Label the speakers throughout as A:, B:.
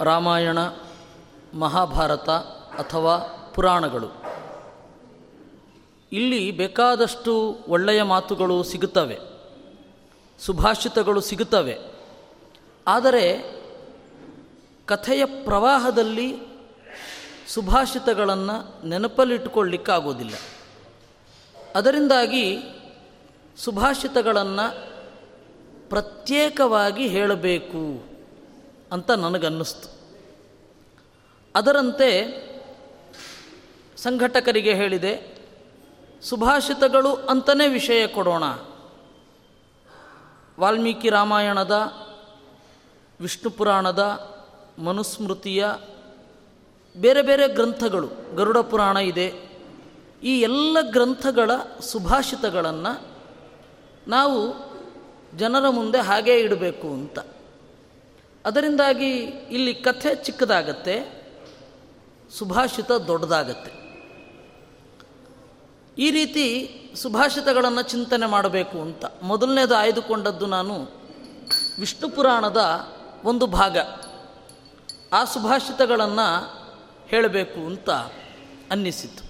A: ರಾಮಾಯಣ, ಮಹಾಭಾರತ ಅಥವಾ ಪುರಾಣಗಳು. ಇಲ್ಲಿ ಬೇಕಾದಷ್ಟು ಒಳ್ಳೆಯ ಮಾತುಗಳು ಸಿಗುತ್ತವೆ, ಸುಭಾಷಿತಗಳು ಸಿಗುತ್ತವೆ. ಆದರೆ ಕಥೆಯ ಪ್ರವಾಹದಲ್ಲಿ ಸುಭಾಷಿತಗಳನ್ನು ನೆನಪಲ್ಲಿಟ್ಟುಕೊಳ್ಳಿಕ್ಕಾಗೋದಿಲ್ಲ. ಅದರಿಂದಾಗಿ ಸುಭಾಷಿತಗಳನ್ನು ಪ್ರತ್ಯೇಕವಾಗಿ ಹೇಳಬೇಕು. ಅಂತ ನನಗನ್ನಿಸ್ತು. ಅದರಂತೆ ಸಂಘಟಕರಿಗೆ ಹೇಳಿದೆ, ಸುಭಾಷಿತಗಳು ಅಂತಲೇ ವಿಷಯ ಕೊಡೋಣ. ವಾಲ್ಮೀಕಿ ರಾಮಾಯಣದ, ವಿಷ್ಣು ಪುರಾಣದ, ಮನುಸ್ಮೃತಿಯ, ಬೇರೆ ಬೇರೆ ಗ್ರಂಥಗಳು, ಗರುಡ ಪುರಾಣ ಇದೆ. ಈ ಎಲ್ಲ ಗ್ರಂಥಗಳ ಸುಭಾಷಿತಗಳನ್ನು ನಾವು ಜನರ ಮುಂದೆ ಹಾಗೇ ಇಡಬೇಕು ಅಂತ. ಅದರಿಂದಾಗಿ ಇಲ್ಲಿ ಕಥೆ ಚಿಕ್ಕದಾಗತ್ತೆ, ಸುಭಾಷಿತ ದೊಡ್ಡದಾಗತ್ತೆ. ಈ ರೀತಿ ಸುಭಾಷಿತಗಳನ್ನು ಚಿಂತನೆ ಮಾಡಬೇಕು ಅಂತ ಮೊದಲನೇದು ಆಯ್ದುಕೊಂಡದ್ದು ನಾನು ವಿಷ್ಣು ಪುರಾಣದ ಒಂದು ಭಾಗ. ಆ ಸುಭಾಷಿತಗಳನ್ನು ಹೇಳಬೇಕು ಅಂತ ಅನ್ನಿಸಿತು.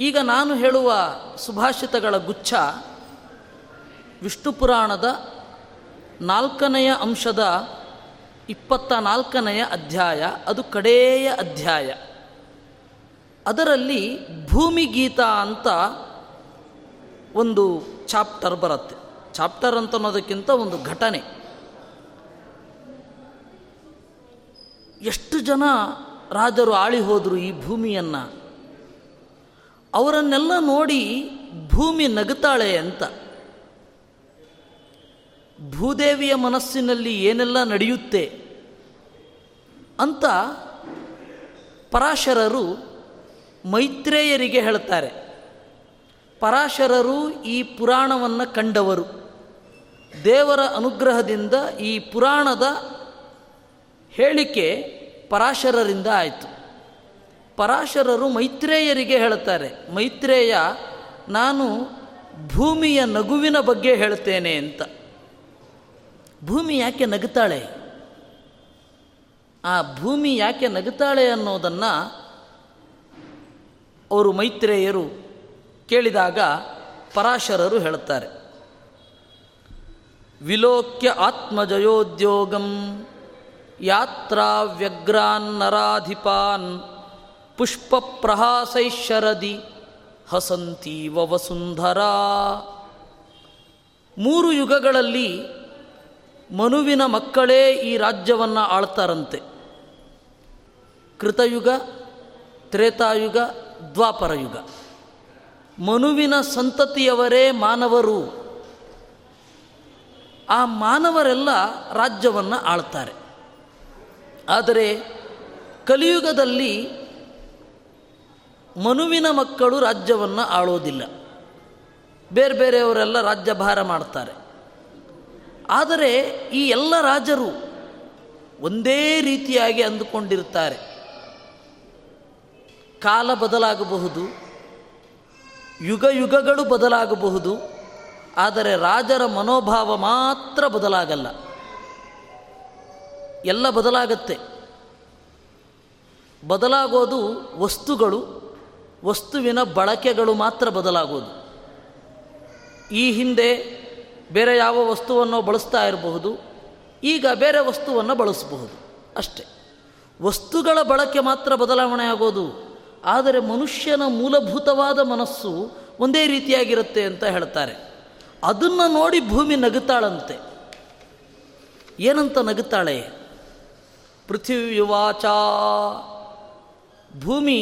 A: ಈಗ ನಾನು ಹೇಳುವ ಸುಭಾಷಿತಗಳ ಗುಚ್ಛ ವಿಷ್ಣು ಪುರಾಣದ ನಾಲ್ಕನೆಯ ಅಂಶದ ಇಪ್ಪತ್ತ ನಾಲ್ಕನೆಯ ಅಧ್ಯಾಯ, ಅದು ಕಡೆಯ ಅಧ್ಯಾಯ. ಅದರಲ್ಲಿ ಭೂಮಿಗೀತ ಅಂತ ಒಂದು ಚಾಪ್ಟರ್ ಬರುತ್ತೆ. ಚಾಪ್ಟರ್ ಅಂತ ಅನ್ನೋದಕ್ಕಿಂತ ಒಂದು ಘಟನೆ. ಎಷ್ಟು ಜನ ರಾಜರು ಆಳಿ ಹೋದರು ಈ ಭೂಮಿಯನ್ನು? ಅವರನ್ನೆಲ್ಲ ನೋಡಿ ಭೂಮಿ ನಗುತ್ತಾಳೆ ಅಂತ. ಭೂದೇವಿಯ ಮನಸ್ಸಿನಲ್ಲಿ ಏನೆಲ್ಲ ನಡೆಯುತ್ತೆ ಅಂತ ಪರಾಶರರು ಮೈತ್ರೇಯರಿಗೆ ಹೇಳ್ತಾರೆ ಪರಾಶರರು ಈ ಪುರಾಣವನ್ನು ಕಂಡವರು. ದೇವರ ಅನುಗ್ರಹದಿಂದ ಈ ಪುರಾಣದ ಹೇಳಿಕೆ ಪರಾಶರರಿಂದ ಆಯಿತು. ಪರಾಶರರು ಮೈತ್ರೇಯರಿಗೆ ಹೇಳ್ತಾರೆ ಮೈತ್ರೇಯ, ನಾನು ಭೂಮಿಯ ನಗುವಿನ ಬಗ್ಗೆ ಹೇಳ್ತೇನೆ ಅಂತ. ಭೂಮಿ ಯಾಕೆ ನಗುತ್ತಾಳೆ? ಆ ಭೂಮಿ ಯಾಕೆ ನಗುತ್ತಾಳೆ ಅನ್ನೋದನ್ನು ಅವರು ಮೈತ್ರೇಯರು ಕೇಳಿದಾಗ ಪರಾಶರರು ಹೇಳುತ್ತಾರೆ. ವಿಲೋಕ್ಯ ಆತ್ಮಜಯೋದ್ಯೋಗಂ ಯಾತ್ರಾ ವ್ಯಗ್ರಾನ್ನರಾಧಿಪಾನ್ ಪುಷ್ಪ ಪ್ರಹಾಸೈಶರದಿ ಹಸಂತೀವ ವಸುಂಧರಾ. ಮೂರು ಯುಗಗಳಲ್ಲಿ ಮನುವಿನ ಮಕ್ಕಳೇ ಈ ರಾಜ್ಯವನ್ನು ಆಳ್ತಾರಂತೆ. ಕೃತಯುಗ, ತ್ರೇತಾಯುಗ, ದ್ವಾಪರಯುಗ. ಮನುವಿನ ಸಂತತಿಯವರೇ ಮಾನವರು. ಆ ಮಾನವರೆಲ್ಲ ರಾಜ್ಯವನ್ನು ಆಳ್ತಾರೆ. ಆದರೆ ಕಲಿಯುಗದಲ್ಲಿ ಮನುವಿನ ಮಕ್ಕಳು ರಾಜ್ಯವನ್ನು ಆಳೋದಿಲ್ಲ. ಬೇರೆ ಬೇರೆಯವರೆಲ್ಲ ರಾಜ್ಯಭಾರ ಮಾಡ್ತಾರೆ. ಆದರೆ ಈ ಎಲ್ಲ ರಾಜರು ಒಂದೇ ರೀತಿಯಾಗಿ ಅಂದುಕೊಂಡಿರುತ್ತಾರೆ. ಕಾಲ ಬದಲಾಗಬಹುದು, ಯುಗ ಯುಗಗಳು ಬದಲಾಗಬಹುದು, ಆದರೆ ರಾಜರ ಮನೋಭಾವ ಮಾತ್ರ ಬದಲಾಗಲ್ಲ. ಎಲ್ಲ ಬದಲಾಗತ್ತೆ. ಬದಲಾಗೋದು ವಸ್ತುಗಳು, ವಸ್ತುವಿನ ಬಳಕೆಗಳು ಮಾತ್ರ ಬದಲಾಗೋದು. ಈ ಹಿಂದೆ ಬೇರೆ ಯಾವ ವಸ್ತುವನ್ನು ಬಳಸ್ತಾ ಇರಬಹುದು, ಈಗ ಬೇರೆ ವಸ್ತುವನ್ನು ಬಳಸಬಹುದು. ಅಷ್ಟೆ. ವಸ್ತುಗಳ ಬಳಕೆ ಮಾತ್ರ ಬದಲಾವಣೆ ಆಗೋದು, ಆದರೆ ಮನುಷ್ಯನ ಮೂಲಭೂತವಾದ ಮನಸ್ಸು ಒಂದೇ ರೀತಿಯಾಗಿರುತ್ತೆ ಅಂತ ಹೇಳ್ತಾರೆ. ಅದನ್ನು ನೋಡಿ ಭೂಮಿ ನಗುತ್ತಾಳಂತೆ. ಏನಂತ ನಗುತ್ತಾಳೆ? ಪೃಥಿವಿವಾಚ ಭೂಮಿ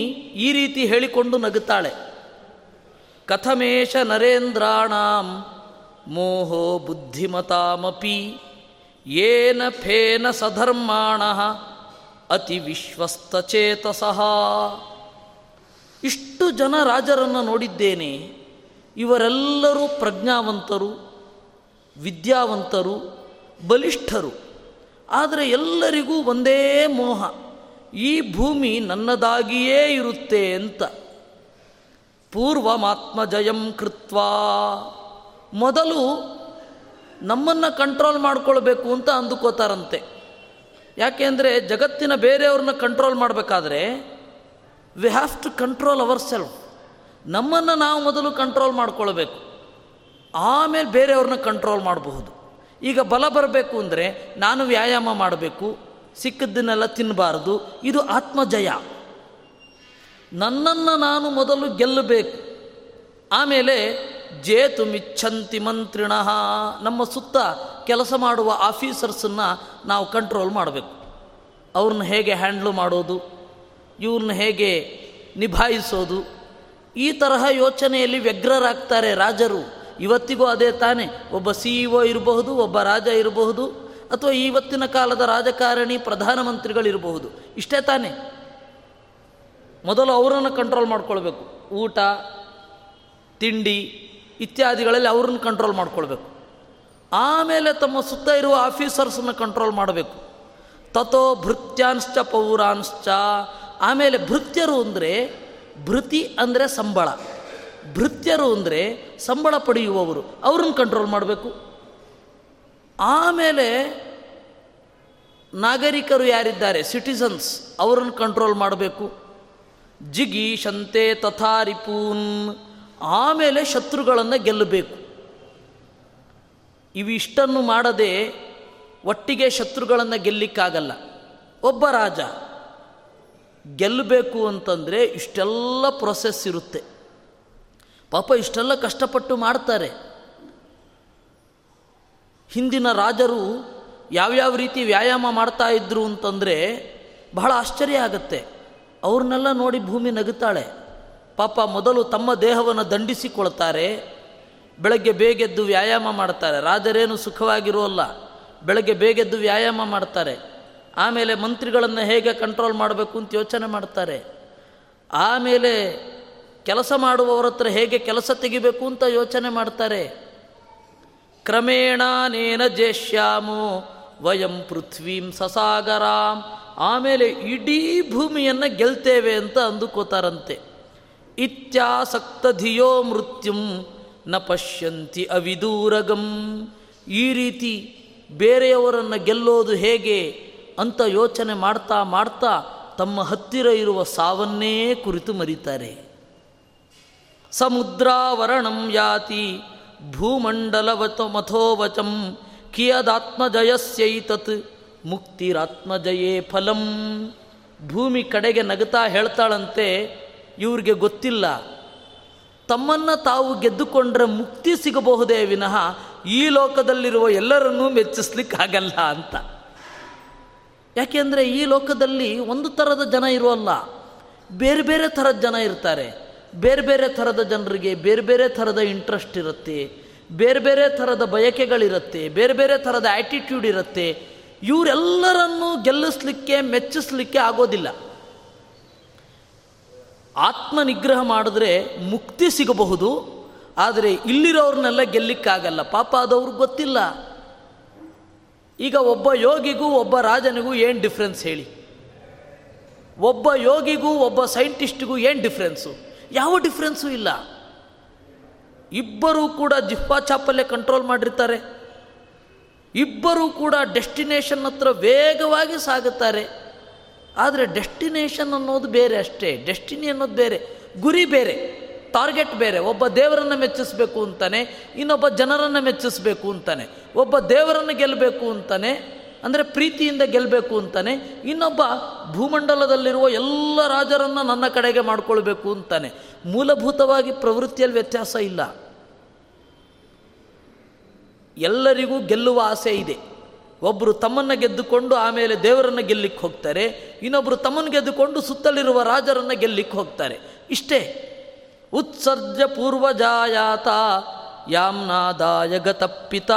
A: ಈ ರೀತಿ ಹೇಳಿಕೊಂಡು ನಗುತ್ತಾಳೆ. ಕಥಮೇಶ ನರೇಂದ್ರಾಣಾಂ ಮೋಹೋ ಬುದ್ಧಿಮತಾಮಪಿ ಏನ ಫೇನ ಸಧರ್ಮಾಣ ಅತಿ ವಿಶ್ವಸ್ತಚೇತಸಃ ಇಷ್ಟು ಜನ ರಾಜರನ್ನು ನೋಡಿದ್ದೇನೆ, ಇವರೆಲ್ಲರೂ ಪ್ರಜ್ಞಾವಂತರು, ವಿದ್ಯಾವಂತರು, ಬಲಿಷ್ಠರು. ಆದರೆ ಎಲ್ಲರಿಗೂ ಒಂದೇ ಮೋಹ, ಈ ಭೂಮಿ ನನ್ನದಾಗಿಯೇ ಇರುತ್ತೆ ಅಂತ. ಪೂರ್ವಮಾತ್ಮಜಯಂ ಕೃತ್ವಾ. ಮೊದಲು ನಮ್ಮನ್ನು ಕಂಟ್ರೋಲ್ ಮಾಡ್ಕೊಳ್ಬೇಕು ಅಂತ ಅಂದುಕೋತಾರಂತೆ. ಯಾಕೆಂದರೆ ಜಗತ್ತಿನ ಬೇರೆಯವ್ರನ್ನ ಕಂಟ್ರೋಲ್ ಮಾಡಬೇಕಾದ್ರೆ we have to control our self ನಮ್ಮನ್ನು ನಾವು ಮೊದಲು ಕಂಟ್ರೋಲ್ ಮಾಡ್ಕೊಳ್ಬೇಕು. ಆಮೇಲೆ ಬೇರೆಯವ್ರನ್ನ ಕಂಟ್ರೋಲ್ ಮಾಡಬಹುದು. ಈಗ ಬಲ ಬರಬೇಕು ಅಂದರೆ ನಾನು ವ್ಯಾಯಾಮ ಮಾಡಬೇಕು, ಸಿಕ್ಕದ್ದನ್ನೆಲ್ಲ ತಿನ್ನಬಾರ್ದು ಇದು ಆತ್ಮಜಯ. ನನ್ನನ್ನು ನಾನು ಮೊದಲು ಗೆಲ್ಲಬೇಕು. ಆಮೇಲೆ ಜೇತು ಮಿಚ್ಚಂತಿ ಮಂತ್ರಿಣ. ನಮ್ಮ ಸುತ್ತ ಕೆಲಸ ಮಾಡುವ ಆಫೀಸರ್ಸನ್ನು ನಾವು ಕಂಟ್ರೋಲ್ ಮಾಡಬೇಕು. ಅವ್ರನ್ನ ಹೇಗೆ ಹ್ಯಾಂಡ್ಲು ಮಾಡೋದು, ಇವ್ರನ್ನ ಹೇಗೆ ನಿಭಾಯಿಸೋದು, ಈ ತರಹ ಯೋಚನೆಯಲ್ಲಿ ವ್ಯಗ್ರರಾಗ್ತಾರೆ ರಾಜರು. ಇವತ್ತಿಗೂ ಅದೇ ತಾನೇ, ಒಬ್ಬ ಸಿ ಇ ಒ ಇರಬಹುದು, ಒಬ್ಬ ರಾಜ ಇರಬಹುದು, ಅಥವಾ ಇವತ್ತಿನ ಕಾಲದ ರಾಜಕಾರಣಿ, ಪ್ರಧಾನಮಂತ್ರಿಗಳಿರಬಹುದು. ಇಷ್ಟೇ ತಾನೇ. ಮೊದಲು ಅವರನ್ನು ಕಂಟ್ರೋಲ್ ಮಾಡ್ಕೊಳ್ಬೇಕು. ಊಟ, ತಿಂಡಿ ಇತ್ಯಾದಿಗಳಲ್ಲಿ ಅವ್ರನ್ನ ಕಂಟ್ರೋಲ್ ಮಾಡ್ಕೊಳ್ಬೇಕು. ಆಮೇಲೆ ತಮ್ಮ ಸುತ್ತ ಇರುವ ಆಫೀಸರ್ಸನ್ನು ಕಂಟ್ರೋಲ್ ಮಾಡಬೇಕು. ತಥೋ ಭೃತ್ಯಾಂಶ್ಚ ಪೌರಾಂಶ್ಚ. ಆಮೇಲೆ ಭೃತ್ಯರು ಅಂದರೆ ಭೃತಿ ಅಂದರೆ ಸಂಬಳ. ಭೃತ್ಯರು ಅಂದರೆ ಸಂಬಳ ಪಡೆಯುವವರು. ಅವ್ರನ್ನ ಕಂಟ್ರೋಲ್ ಮಾಡಬೇಕು. ಆಮೇಲೆ ನಾಗರಿಕರು ಯಾರಿದ್ದಾರೆ? ಸಿಟಿಸನ್ಸ್ ಅವರನ್ನು ಕಂಟ್ರೋಲ್ ಮಾಡಬೇಕು. ಜಿಗಿ ಶಂತೆ ತಥಾ ರಿಪೂನ್ ಆಮೇಲೆ ಶತ್ರುಗಳನ್ನು ಗೆಲ್ಲಬೇಕು. ಇವಿಷ್ಟನ್ನು ಮಾಡದೆ ಒಟ್ಟಿಗೆ ಶತ್ರುಗಳನ್ನು ಗೆಲ್ಲಿಕ್ಕಾಗಲ್ಲ. ಒಬ್ಬ ರಾಜ ಗೆಲ್ಲಬೇಕು ಅಂತಂದರೆ ಇಷ್ಟೆಲ್ಲ ಪ್ರೊಸೆಸ್ ಇರುತ್ತೆ. ಪಾಪ ಇಷ್ಟೆಲ್ಲ ಕಷ್ಟಪಟ್ಟು ಮಾಡ್ತಾರೆ. ಹಿಂದಿನ ರಾಜರು ಯಾವ್ಯಾವ ರೀತಿ ವ್ಯಾಯಾಮ ಮಾಡ್ತಾ ಇದ್ರು ಅಂತಂದರೆ ಬಹಳ ಆಶ್ಚರ್ಯ ಆಗುತ್ತೆ. ಅವ್ರನ್ನೆಲ್ಲ ನೋಡಿ ಭೂಮಿ ನಗುತ್ತಾಳೆ. ಪಾಪ ಮೊದಲು ತಮ್ಮ ದೇಹವನ್ನು ದಂಡಿಸಿಕೊಳ್ತಾರೆ, ಬೆಳಗ್ಗೆ ಬೇಗೆದ್ದು ವ್ಯಾಯಾಮ ಮಾಡ್ತಾರೆ. ರಾಜರೇನು ಸುಖವಾಗಿರೋಲ್ಲ ಬೆಳಗ್ಗೆ ಬೇಗೆದ್ದು ವ್ಯಾಯಾಮ ಮಾಡ್ತಾರೆ. ಆಮೇಲೆ ಮಂತ್ರಿಗಳನ್ನು ಹೇಗೆ ಕಂಟ್ರೋಲ್ ಮಾಡಬೇಕು ಅಂತ ಯೋಚನೆ ಮಾಡ್ತಾರೆ. ಆಮೇಲೆ ಕೆಲಸ ಮಾಡುವವರ ಹತ್ರ ಹೇಗೆ ಕೆಲಸ ತೆಗಿಬೇಕು ಅಂತ ಯೋಚನೆ ಮಾಡ್ತಾರೆ. ಕ್ರಮೇಣಾನೇನ ಜೇಷ್ಯಾಮೋ ವಯಂ ಪೃಥ್ವೀಂ ಸಸಾಗರಾಂ. ಆಮೇಲೆ ಇಡೀ ಭೂಮಿಯನ್ನು ಗೆಲ್ತೇವೆ ಅಂತ ಅಂದುಕೋತಾರಂತೆ. ಇತ್ಯಾಸಕ್ತ ಧಿಯೋ ಮೃತ್ಯುಂ ನ ಪಶ್ಯಂತಿ ಅವಿದೂರಗಂ. ಈ ರೀತಿ ಬೇರೆಯವರನ್ನು ಗೆಲ್ಲೋದು ಹೇಗೆ ಅಂತ ಯೋಚನೆ ಮಾಡ್ತಾ ಮಾಡ್ತಾ ತಮ್ಮ ಹತ್ತಿರ ಇರುವ ಸಾವನ್ನೇ ಕುರಿತು ಮರಿತಾರೆ. ಸಮುದ್ರಾವರಣಂ ಯಾತಿ ಭೂಮಂಡಲವತ ಮಥೋವಚಂ ಕಿಯದಾತ್ಮಜಯಸ್ಯೈತತ್ ಮುಕ್ತಿರಾತ್ಮಜಯೇ ಫಲಂ. ಭೂಮಿ ಕಡೆಗೆ ನಗತಾ ಹೇಳ್ತಾಳಂತೆ ಇವ್ರಿಗೆ ಗೊತ್ತಿಲ್ಲ. ತಮ್ಮನ್ನು ತಾವು ಗೆದ್ದುಕೊಂಡ್ರೆ ಮುಕ್ತಿ ಸಿಗಬಹುದೇ ವಿನಃ ಈ ಲೋಕದಲ್ಲಿರುವ ಎಲ್ಲರನ್ನೂ ಮೆಚ್ಚಿಸ್ಲಿಕ್ಕಾಗಲ್ಲ ಅಂತ. ಯಾಕೆಂದರೆ ಈ ಲೋಕದಲ್ಲಿ ಒಂದು ಥರದ ಜನ ಇರೋಲ್ಲ ಬೇರೆ ಬೇರೆ ಥರದ ಜನ ಇರ್ತಾರೆ. ಬೇರೆ ಬೇರೆ ಥರದ ಜನರಿಗೆ ಬೇರೆ ಬೇರೆ ಥರದ ಇಂಟ್ರೆಸ್ಟ್ ಇರುತ್ತೆ. ಬೇರೆ ಬೇರೆ ಥರದ ಬಯಕೆಗಳಿರುತ್ತೆ. ಬೇರೆ ಬೇರೆ ಥರದ ಆ್ಯಟಿಟ್ಯೂಡ್ ಇರುತ್ತೆ. ಇವರೆಲ್ಲರನ್ನೂ ಗೆಲ್ಲಿಸ್ಲಿಕ್ಕೆ, ಮೆಚ್ಚಿಸ್ಲಿಕ್ಕೆ ಆಗೋದಿಲ್ಲ. ಆತ್ಮ ನಿಗ್ರಹ ಮಾಡಿದ್ರೆ ಮುಕ್ತಿ ಸಿಗಬಹುದು, ಆದರೆ ಇಲ್ಲಿರೋರನ್ನೆಲ್ಲ ಗೆಲ್ಲಿಕ್ಕಾಗಲ್ಲ. ಪಾಪ ಆದವ್ರಿಗೆ ಗೊತ್ತಿಲ್ಲ. ಈಗ ಒಬ್ಬ ಯೋಗಿಗೂ ಒಬ್ಬ ರಾಜನಿಗೂ ಏನು ಡಿಫ್ರೆನ್ಸ್ ಹೇಳಿ? ಒಬ್ಬ ಯೋಗಿಗೂ ಒಬ್ಬ ಸೈಂಟಿಸ್ಟ್ಗೂ ಏನು ಡಿಫ್ರೆನ್ಸು ಯಾವ ಡಿಫ್ರೆನ್ಸು ಇಲ್ಲ. ಇಬ್ಬರೂ ಕೂಡ ಜಿಹ್ವಾ ಚಾಪಲ್ಯ ಕಂಟ್ರೋಲ್ ಮಾಡಿರ್ತಾರೆ. ಇಬ್ಬರೂ ಕೂಡ ಡೆಸ್ಟಿನೇಷನ್ ಹತ್ರ ವೇಗವಾಗಿ ಸಾಗುತ್ತಾರೆ. ಆದರೆ ಡೆಸ್ಟಿನೇಷನ್ ಅನ್ನೋದು ಬೇರೆ ಅಷ್ಟೇ. ಡೆಸ್ಟಿನಿ ಅನ್ನೋದು ಬೇರೆ. ಗುರಿ ಬೇರೆ. ಟಾರ್ಗೆಟ್ ಬೇರೆ. ಒಬ್ಬ ದೇವರನ್ನು ಮೆಚ್ಚಿಸಬೇಕು ಅಂತಾನೆ, ಇನ್ನೊಬ್ಬ ಜನರನ್ನು ಮೆಚ್ಚಿಸಬೇಕು ಅಂತಾನೆ, ಒಬ್ಬ ದೇವರನ್ನು ಗೆಲ್ಲಬೇಕು ಅಂತಾನೆ, ಅಂದರೆ ಪ್ರೀತಿಯಿಂದ ಗೆಲ್ಲಬೇಕು ಅಂತಾನೆ, ಇನ್ನೊಬ್ಬ ಭೂಮಂಡಲದಲ್ಲಿರುವ ಎಲ್ಲ ರಾಜರನ್ನು ನನ್ನ ಕಡೆಗೆ ಮಾಡಿಕೊಳ್ಬೇಕು ಅಂತಾನೆ. ಮೂಲಭೂತವಾಗಿ ಪ್ರವೃತ್ತಿಯಲ್ಲಿ ವ್ಯತ್ಯಾಸ ಇಲ್ಲ. ಎಲ್ಲರಿಗೂ ಗೆಲ್ಲುವ ಆಸೆ ಇದೆ. ಒಬ್ಬರು ತಮ್ಮನ್ನು ಗೆದ್ದುಕೊಂಡು ಆಮೇಲೆ ದೇವರನ್ನು ಗೆಲ್ಲಿಕ್ಕೆ ಹೋಗ್ತಾರೆ ಇನ್ನೊಬ್ಬರು ತಮ್ಮನ್ನು ಗೆದ್ದುಕೊಂಡು ಸುತ್ತಲಿರುವ ರಾಜರನ್ನು ಗೆಲ್ಲಿಕ್ಕೆ ಹೋಗ್ತಾರೆ. ಇಷ್ಟೇ. ಉತ್ಸರ್ಜ ಪೂರ್ವಜಾಯಾತ ಯಾಮ್ನಾದಾಯ ಗತಪ್ಪಿತ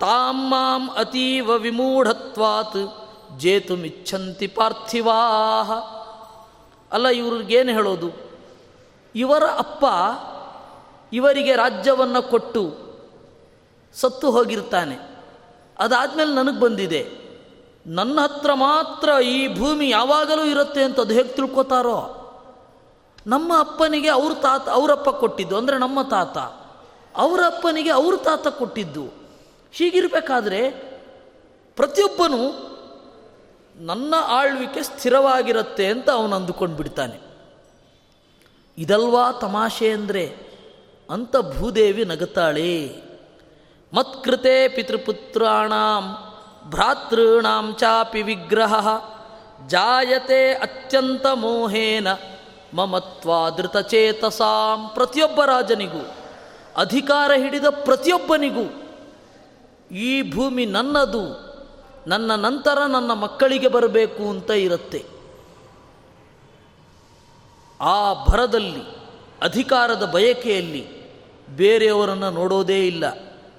A: ತಾಂ ಮಾಂ ಅತೀವ ವಿಮೂಢತ್ವಾತ್ ಜೇತುಮಿಚ್ಛಂತಿ ಪಾರ್ಥಿವಾಹ. ಅಲ್ಲ ಇವ್ರಿಗೇನು ಹೇಳೋದು? ಇವರ ಅಪ್ಪ ಇವರಿಗೆ ರಾಜ್ಯವನ್ನು ಕೊಟ್ಟು ಸತ್ತು ಹೋಗಿರ್ತಾನೆ. ಅದಾದಮೇಲೆ ನನಗೆ ಬಂದಿದೆ. ನನ್ನ ಹತ್ರ ಮಾತ್ರ ಈ ಭೂಮಿ ಯಾವಾಗಲೂ ಇರುತ್ತೆ ಅಂತ ಅದು ಹೇಗೆ ತಿಳ್ಕೊತಾರೋ? ನಮ್ಮ ಅಪ್ಪನಿಗೆ ಅವ್ರ ತಾತ, ಅವರಪ್ಪ ಕೊಟ್ಟಿದ್ದು, ಅಂದರೆ ನಮ್ಮ ತಾತ. ಅವರ ಅಪ್ಪನಿಗೆ ಅವ್ರ ತಾತ ಕೊಟ್ಟಿದ್ದು. ಹೀಗಿರಬೇಕಾದ್ರೆ ಪ್ರತಿಯೊಬ್ಬನು ನನ್ನ ಆಳ್ವಿಕೆ ಸ್ಥಿರವಾಗಿರುತ್ತೆ ಅಂತ ಅವನು ಅಂದುಕೊಂಡು ಬಿಡ್ತಾನೆ ಇದಲ್ವಾ ತಮಾಷೆ ಅಂದರೆ, ಅಂತ ಭೂದೇವಿ ನಗುತ್ತಾಳೆ ಮತ್ಕೃತೆ ಪಿತೃಪುತ್ರಾಣಾಂ ಭ್ರಾತೃಣಾಂ ಚಾಪಿ ವಿಗ್ರಹ ಜಾಯತೆ ಅತ್ಯಂತ ಮೋಹೇನ ಮಮತ್ವಾದೃತಚೇತಸಾಂ ಪ್ರತಿಯೊಬ್ಬ ರಾಜನಿಗೂ. ಅಧಿಕಾರ ಹಿಡಿದ ಪ್ರತಿಯೊಬ್ಬನಿಗೂ. ಈ ಭೂಮಿ ನನ್ನದು, ನನ್ನ ನಂತರ ನನ್ನ ಮಕ್ಕಳಿಗೆ ಬರಬೇಕು ಅಂತ ಇರುತ್ತೆ. ಆ ಭರದಲ್ಲಿ, ಅಧಿಕಾರದ ಬಯಕೆಯಲ್ಲಿ ಬೇರೆಯವರನ್ನು ನೋಡೋದೇ ಇಲ್ಲ.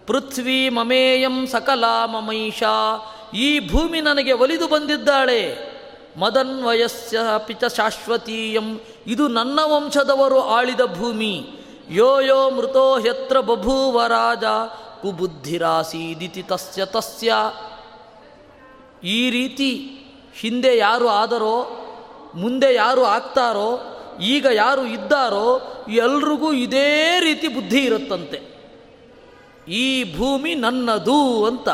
A: ಪೃಥ್ವಿ ಮಮೇಯಂ ಸಕಲ ಮಮೈಷಾ. ಈ ಭೂಮಿ ನನಗೆ ಒಲಿದು ಬಂದಿದ್ದಾಳೆ. ಮದನ್ವಯಸ್ಯ ಪಿಚ ಶಾಶ್ವತೀಯಂ. ಇದು ನನ್ನ ವಂಶದವರು ಆಳಿದ ಭೂಮಿ. ಯೋ ಯೋ ಮೃತೋ ಹ್ಯತ್ರ ಬಭೂವ ರಾಜ. ಕುಬುದ್ಧಿರಾಸೀದಿತಿ ತಸ್ಯ ತಸ್ಯ. ಈ ರೀತಿ ಹಿಂದೆ ಯಾರು ಆದರೋ, ಮುಂದೆ ಯಾರು ಆಗ್ತಾರೋ, ಈಗ ಯಾರು ಇದ್ದಾರೋ, ಎಲ್ರಿಗೂ ಇದೇ ರೀತಿ ಬುದ್ಧಿ ಇರುತ್ತಂತೆ. ಈ ಭೂಮಿ ನನ್ನದು ಅಂತ.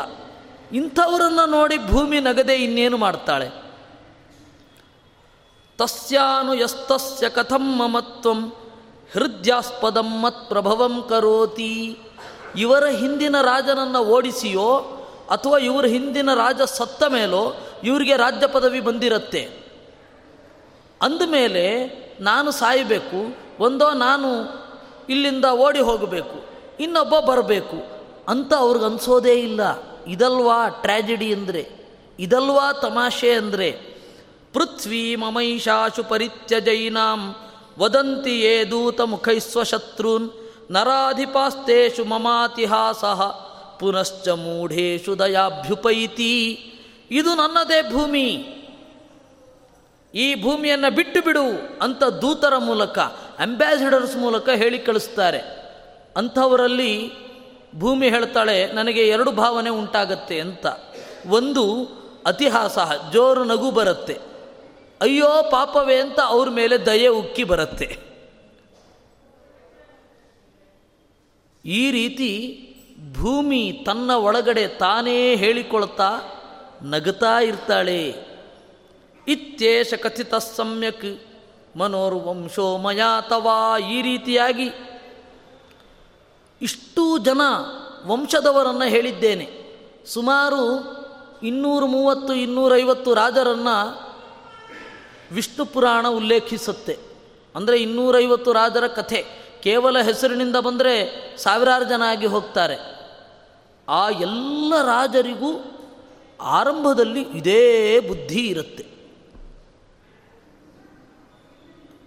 A: ಇಂಥವರನ್ನು ನೋಡಿ ಭೂಮಿ ನಗದೆ ಇನ್ನೇನು ಮಾಡ್ತಾಳೆ? ತಸ್ಯಾನು ಯಸ್ತಸ್ಯ ಕಥಂ ಮಮತ್ವಂ ಹೃದಯಾಸ್ಪದಂ ಮತ್ ಪ್ರಭವಂ ಕರೋತಿ. ಇವರ ಹಿಂದಿನ ರಾಜನನ್ನು ಓಡಿಸಿಯೋ ಅಥವಾ ಇವರ ಹಿಂದಿನ ರಾಜ ಸತ್ತ ಮೇಲೋ ಇವರಿಗೆ ರಾಜ್ಯ ಪದವಿ ಬಂದಿರತ್ತೆ. ಅಂದಮೇಲೆ ನಾನು ಸಾಯಬೇಕು, ಒಂದೋ ನಾನು ಇಲ್ಲಿಂದ ಓಡಿ ಹೋಗಬೇಕು. ಇನ್ನೊಬ್ಬ ಬರಬೇಕು. ಅಂತ ಅವ್ರಿಗೆ ಅನಿಸೋದೇ ಇಲ್ಲ. ಇದಲ್ವಾ ಟ್ರ್ಯಾಜಿಡಿ ಅಂದರೆ? ಇದಲ್ವಾ ತಮಾಷೆ ಅಂದರೆ? ಪೃಥ್ವಿ ಮಮೈಷಾಶು ಪರಿತ್ಯಜೈನಾಂ ವದಂತಿ ಯೇ ದೂತ ಮುಖೈಸ್ವಶತ್ರುನ್ ನರಾಧಿಪಾಸ್ತೇಷು ಮಮಾತಿಹಾಸ ಪುನಶ್ಚ ಮೂಢೇಶು ದಯಾಭ್ಯುಪೈತಿ. ಇದು ನನ್ನದೇ ಭೂಮಿ. ಈ ಭೂಮಿಯನ್ನು ಬಿಟ್ಟು ಬಿಡು ಅಂತ ದೂತರ ಮೂಲಕ ಅಂಬಾಸಿಡರ್ಸ್ ಮೂಲಕ ಹೇಳಿ ಕಳಿಸ್ತಾರೆ. ಅಂಥವರಲ್ಲಿ ಭೂಮಿ ಹೇಳ್ತಾಳೆ, ನನಗೆ ಎರಡು ಭಾವನೆ ಉಂಟಾಗತ್ತೆ ಅಂತ. ಒಂದು, ಅತಿಹಾಸ, ಜೋರು ನಗು ಬರುತ್ತೆ. ಅಯ್ಯೋ, ಪಾಪವೇ ಅಂತ ಅವ್ರ ಮೇಲೆ ದಯೆ ಉಕ್ಕಿ ಬರುತ್ತೆ. ಈ ರೀತಿ ಭೂಮಿ ತನ್ನ ಒಳಗಡೆ ತಾನೇ ಹೇಳಿಕೊಳ್ತಾ ನಗುತ್ತಾ ಇರ್ತಾಳೆ. ಇತ್ಯೇಷ ಕಥಿತ ಸಮ್ಯಕ್ ಮನೋರ್ವಂಶೋ ಮಯಾತವಾ ಈ ರೀತಿಯಾಗಿ ಇಷ್ಟು ಜನ ವಂಶದವರನ್ನು ಹೇಳಿದ್ದೇನೆ. ಸುಮಾರು ಇನ್ನೂರು ಮೂವತ್ತು, ಇನ್ನೂರೈವತ್ತು ರಾಜರನ್ನು ವಿಷ್ಣು ಪುರಾಣ ಉಲ್ಲೇಖಿಸುತ್ತೆ. ಅಂದರೆ ಇನ್ನೂರೈವತ್ತು ರಾಜರ ಕಥೆ. ಕೇವಲ ಹೆಸರಿನಿಂದ ಬಂದರೆ ಸಾವಿರಾರು ಜನ ಆಗಿ ಹೋಗ್ತಾರೆ. ಆ ಎಲ್ಲ ರಾಜರಿಗೂ ಆರಂಭದಲ್ಲಿ ಇದೇ ಬುದ್ಧಿ ಇರುತ್ತೆ.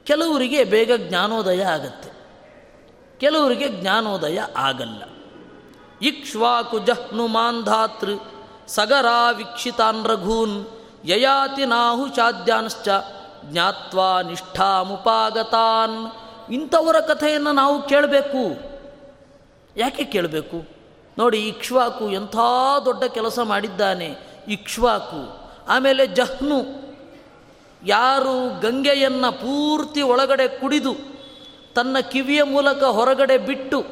A: ಕೆಲವರಿಗೆ ಬೇಗ ಜ್ಞಾನೋದಯ ಆಗತ್ತೆ. ಕೆಲವರಿಗೆ ಜ್ಞಾನೋದಯ ಆಗಲ್ಲ. ಇಕ್ಷ್ವಾಕು ಜಹ್ನು ಮಾಂಧಾತೃ ಸಗರಾ ವೀಕ್ಷಿತಾನ್ ರಘೂನ್ ಯಯಾತಿ ನಾಹು ಚಾದ್ಯಾನ್ಶ್ಚ ಜ್ಞಾತ್ವಾ ನಿಷ್ಠಾಮುಪಾಗತಾನ್ ಇಂಥವರ ಕಥೆಯನ್ನು ನಾವು ಕೇಳಬೇಕು. ಯಾಕೆ ಕೇಳಬೇಕು? ನೋಡಿ, ಇಕ್ಷ್ವಾಕು ಎಂಥ ದೊಡ್ಡ ಕೆಲಸ ಮಾಡಿದ್ದಾನೆ ಇಕ್ಷ್ವಾಕು. ಆಮೇಲೆ ಜಹ್ನು ಯಾರು ಗಂಗೆಯನ್ನು ಪೂರ್ತಿ ಒಳಗಡೆ ಕುಡಿದು ತನ್ನ ಕಿವಿಯ ಮೂಲಕ ಹೊರಗಡೆ ಬಿಟ್ಟು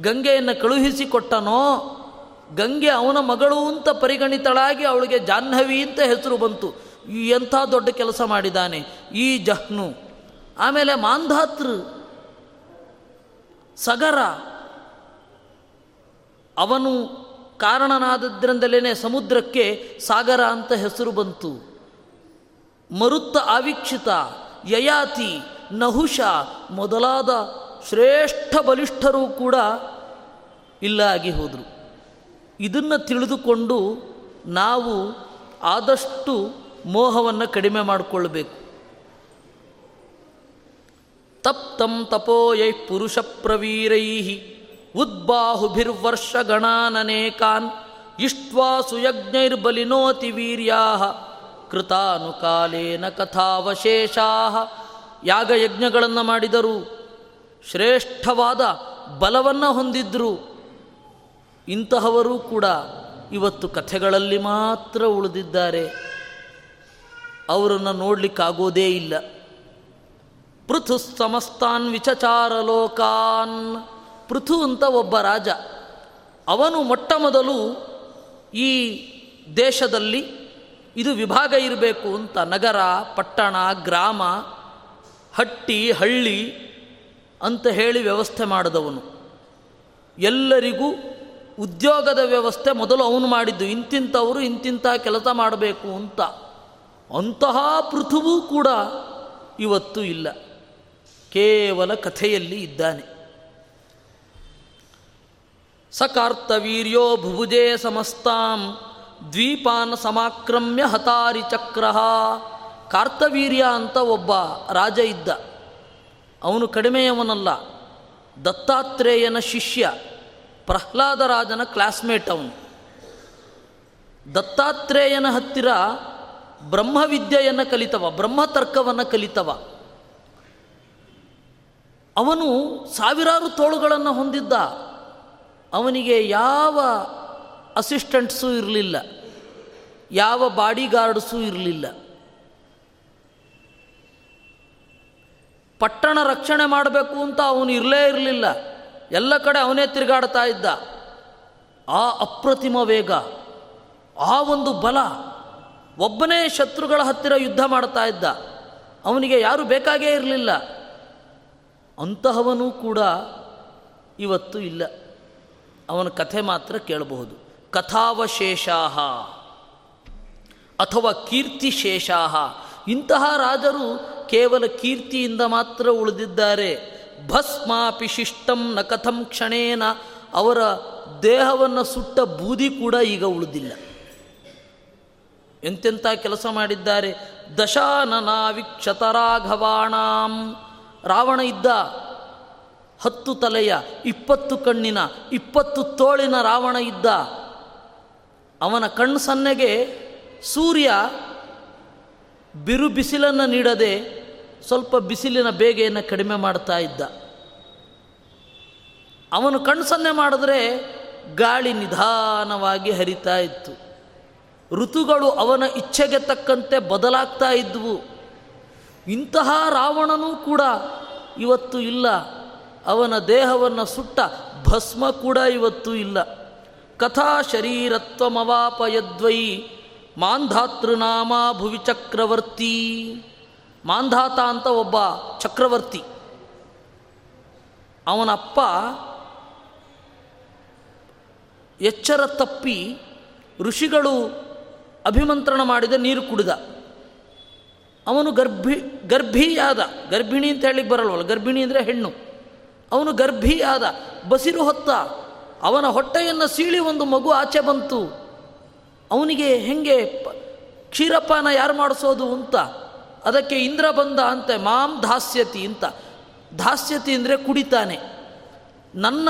A: ಗಂಗೆಯನ್ನು ಕಳುಹಿಸಿಕೊಟ್ಟನೋ, ಗಂಗೆ ಅವನ ಮಗಳು ಅಂತ ಪರಿಗಣಿತಳಾಗಿ ಅವಳಿಗೆ ಜಾಹ್ನವಿ ಅಂತ ಹೆಸರು ಬಂತು. ಎಂಥ ದೊಡ್ಡ ಕೆಲಸ ಮಾಡಿದ್ದಾನೆ ಈ ಜಹ್ನು. ಆಮೇಲೆ ಮಾಂಧಾತೃ, ಸಗರ, ಅವನು ಕಾರಣನಾದದ್ರಿಂದಲೇ ಸಮುದ್ರಕ್ಕೆ ಸಾಗರ ಅಂತ ಹೆಸರು ಬಂತು. ಮರುತ್ತ ಆವೀಕ್ಷಿತ, ಯಯಾತಿ ನಹುಷ ಮೊದಲಾದ ಶ್ರೇಷ್ಠ ಬಲಿಷ್ಠರು ಕೂಡ ಇಲ್ಲ ಆಗಿ ಹೋದರು. ಇದನ್ನು ತಿಳಿದುಕೊಂಡು ನಾವು ಆದಷ್ಟು ಮೋಹವನ್ನು ಕಡಿಮೆ ಮಾಡಿಕೊಳ್ಬೇಕು. ತಪ್ತಂ ತಪೋಯೈ ಪುರುಷ ಪ್ರವೀರೈ ಉದ್ಬಾಹುಭಿರ್ವರ್ಷಗಣಾನನೇಕಾನ್ ಇಷ್ಟ್ವಾ ಸುಯಜ್ಞೈರ್ಬಲಿನೋತಿ ವೀರ್ಯಾ ಕೃತಾನುಕಾಲೇನ ಕಥಾವಶೇಷಾ ಯಾಗಯಜ್ಞಗಳನ್ನು ಮಾಡಿದರು. ಶ್ರೇಷ್ಠವಾದ ಬಲವನ್ನು ಹೊಂದಿದ್ದರು ಇಂತಹವರೂ ಕೂಡ ಇವತ್ತು ಕಥೆಗಳಲ್ಲಿ ಮಾತ್ರ ಉಳಿದಿದ್ದಾರೆ. ಅವರನ್ನು ನೋಡಲಿಕ್ಕಾಗೋದೇ ಇಲ್ಲ. ಪೃಥು ಸಮಸ್ತಾನ್ ವಿಚಚಾರ ಲೋಕಾನ್. ಪೃಥು ಅಂತ ಒಬ್ಬ ರಾಜ. ಅವನು ಮೊಟ್ಟ ಮೊದಲು ಈ ದೇಶದಲ್ಲಿ ಇದು ವಿಭಾಗ ಇರಬೇಕು ಅಂತ ನಗರ, ಪಟ್ಟಣ, ಗ್ರಾಮ ಹಟ್ಟಿ, ಹಳ್ಳಿ ಅಂತ ಹೇಳಿ ವ್ಯವಸ್ಥೆ ಮಾಡಿದವನು. ಎಲ್ಲರಿಗೂ ಉದ್ಯೋಗದ ವ್ಯವಸ್ಥೆ ಮೊದಲು ಅವನು ಮಾಡಿದ್ದು. ಇಂತಿಂಥವರು ಇಂತಿಂಥ ಕೆಲಸ ಮಾಡಬೇಕು ಅಂತ. ಅಂತಹ ಪೃಥುವೂ ಕೂಡ ಇವತ್ತು ಇಲ್ಲ. ಕೇವಲ ಕಥೆಯಲ್ಲಿ ಇದ್ದಾನೆ. ಸಕಾರ್ತವೀರ್ಯೋ ಭುಭುಜೇ ಸಮಸ್ತಾಂ ದ್ವೀಪಾನ ಸಮಾಕ್ರಮ್ಯ ಹತಾರಿ ಚಕ್ರ ಕಾರ್ತವೀರ್ಯ ಅಂತ ಒಬ್ಬ ರಾಜ ಇದ್ದ. ಅವನು ಕಡಿಮೆಯವನಲ್ಲ. ದತ್ತಾತ್ರೇಯನ ಶಿಷ್ಯ, ಪ್ರಹ್ಲಾದ ರಾಜನ ಕ್ಲಾಸ್ಮೇಟ್ ಅವನು. ದತ್ತಾತ್ರೇಯನ ಹತ್ತಿರ ಬ್ರಹ್ಮವಿದ್ಯೆಯನ್ನು ಕಲಿತವ, ಬ್ರಹ್ಮತರ್ಕವನ್ನು ಕಲಿತವ. ಅವನು ಸಾವಿರಾರು ತೋಳುಗಳನ್ನು ಹೊಂದಿದ್ದ. ಅವನಿಗೆ ಯಾವ ಅಸಿಸ್ಟೆಂಟ್ಸೂ ಇರಲಿಲ್ಲ. ಯಾವ ಬಾಡಿಗಾರ್ಡ್ಸೂ ಇರಲಿಲ್ಲ. ಪಟ್ಟಣ ರಕ್ಷಣೆ ಮಾಡಬೇಕು ಅಂತ ಅವನು ಇರಲೇ ಇರಲಿಲ್ಲ. ಎಲ್ಲ ಕಡೆ ಅವನೇ ತಿರುಗಾಡ್ತಾ ಇದ್ದ. ಆ ಅಪ್ರತಿಮ ವೇಗ, ಆ ಒಂದು ಬಲ ಒಬ್ಬನೇ ಶತ್ರುಗಳ ಹತ್ತಿರ ಯುದ್ಧ ಮಾಡ್ತಾ ಇದ್ದ. ಅವನಿಗೆ ಯಾರು ಬೇಕಾಗೇ ಇರಲಿಲ್ಲ. ಅಂತಹವನೂ ಕೂಡ ಇವತ್ತು ಇಲ್ಲ. ಅವನ ಕಥೆ ಮಾತ್ರ ಕೇಳಬಹುದು. ಕಥಾವಶೇಷಾಹ ಅಥವಾ ಕೀರ್ತಿಶೇಷಾಹ. ಇಂತಹ ರಾಜರು ಕೇವಲ ಕೀರ್ತಿಯಿಂದ ಮಾತ್ರ ಉಳಿದಿದ್ದಾರೆ. ಭಸ್ಮಾಪಿ ಶಿಷ್ಟಂ ನ ಕಥಂ ಕ್ಷಣೇನ ಅವರ ದೇಹವನ್ನು ಸುಟ್ಟ ಬೂದಿ ಕೂಡ ಈಗ ಉಳಿದಿಲ್ಲ. ಎಂತೆಂಥ ಕೆಲಸ ಮಾಡಿದ್ದಾರೆ? ದಶಾನನಾವಿಕ್ಷತ ರಾಘವಾಣಾಂ ರಾವಣ ಇದ್ದ ಹತ್ತು ತಲೆಯ ಇಪ್ಪತ್ತು ಕಣ್ಣಿನ ಇಪ್ಪತ್ತು ತೋಳಿನ ರಾವಣ ಇದ್ದ. ಅವನ ಕಣ್ಣು ಸನ್ನೆಗೆ ಸೂರ್ಯ ಬಿರು ಬಿಸಿಲನ್ನು ನೀಡದೆ ಸ್ವಲ್ಪ ಬಿಸಿಲಿನ ಬೇಗೆಯನ್ನು ಕಡಿಮೆ ಮಾಡ್ತಾ ಇದ್ದ. ಅವನು ಕಣ್ಸನ್ನೆ ಮಾಡಿದ್ರೆ ಗಾಳಿ ನಿಧಾನವಾಗಿ ಹರಿತಾ ಇತ್ತು. ಋತುಗಳು ಅವನ ಇಚ್ಛೆಗೆ ತಕ್ಕಂತೆ ಬದಲಾಗ್ತಾ ಇದ್ವು. ಇಂತಹ ರಾವಣನೂ ಕೂಡ ಇವತ್ತು ಇಲ್ಲ. ಅವನ ದೇಹವನ್ನು ಸುಟ್ಟ ಭಸ್ಮ ಕೂಡ ಇವತ್ತು ಇಲ್ಲ. ಕಥಾ ಶರೀರತ್ವಮವಾಪಯದ್ವೈ ಮಾಂಧಾತೃನಾಮ ಭುವಿ ಚಕ್ರವರ್ತಿ. ಮಾಂಧಾತ ಅಂತ ಒಬ್ಬ ಚಕ್ರವರ್ತಿ. ಅವನಪ್ಪ ಎಚ್ಚರ ತಪ್ಪಿ ಋಷಿಗಳು ಅಭಿಮಂತ್ರಣ ಮಾಡಿದ ನೀರು ಕುಡಿದ. ಅವನು ಗರ್ಭಿ ಗರ್ಭಿಯಾದ ಗರ್ಭಿಣಿ ಅಂತ ಹೇಳಿ ಬರಲ್ವಲ್ಲ, ಗರ್ಭಿಣಿ ಅಂದರೆ ಹೆಣ್ಣು. ಅವನು ಗರ್ಭಿಯಾದ ಬಸಿರು ಹೊತ್ತ ಅವನ ಹೊಟ್ಟೆಯನ್ನು ಸೀಳಿ ಒಂದು ಮಗು ಆಚೆ ಬಂತು. ಅವನಿಗೆ ಹೆಂಗೆ ಕ್ಷೀರಪಾನ ಯಾರು ಮಾಡಿಸೋದು ಅಂತ, ಅದಕ್ಕೆ ಇಂದ್ರ ಬಂದ ಅಂತೆ, ಮಾಂ ದಾಸ್ಯತಿ ಅಂತ. ದಾಸ್ಯತಿ ಅಂದರೆ ಕುಡಿತಾನೆ. ನನ್ನ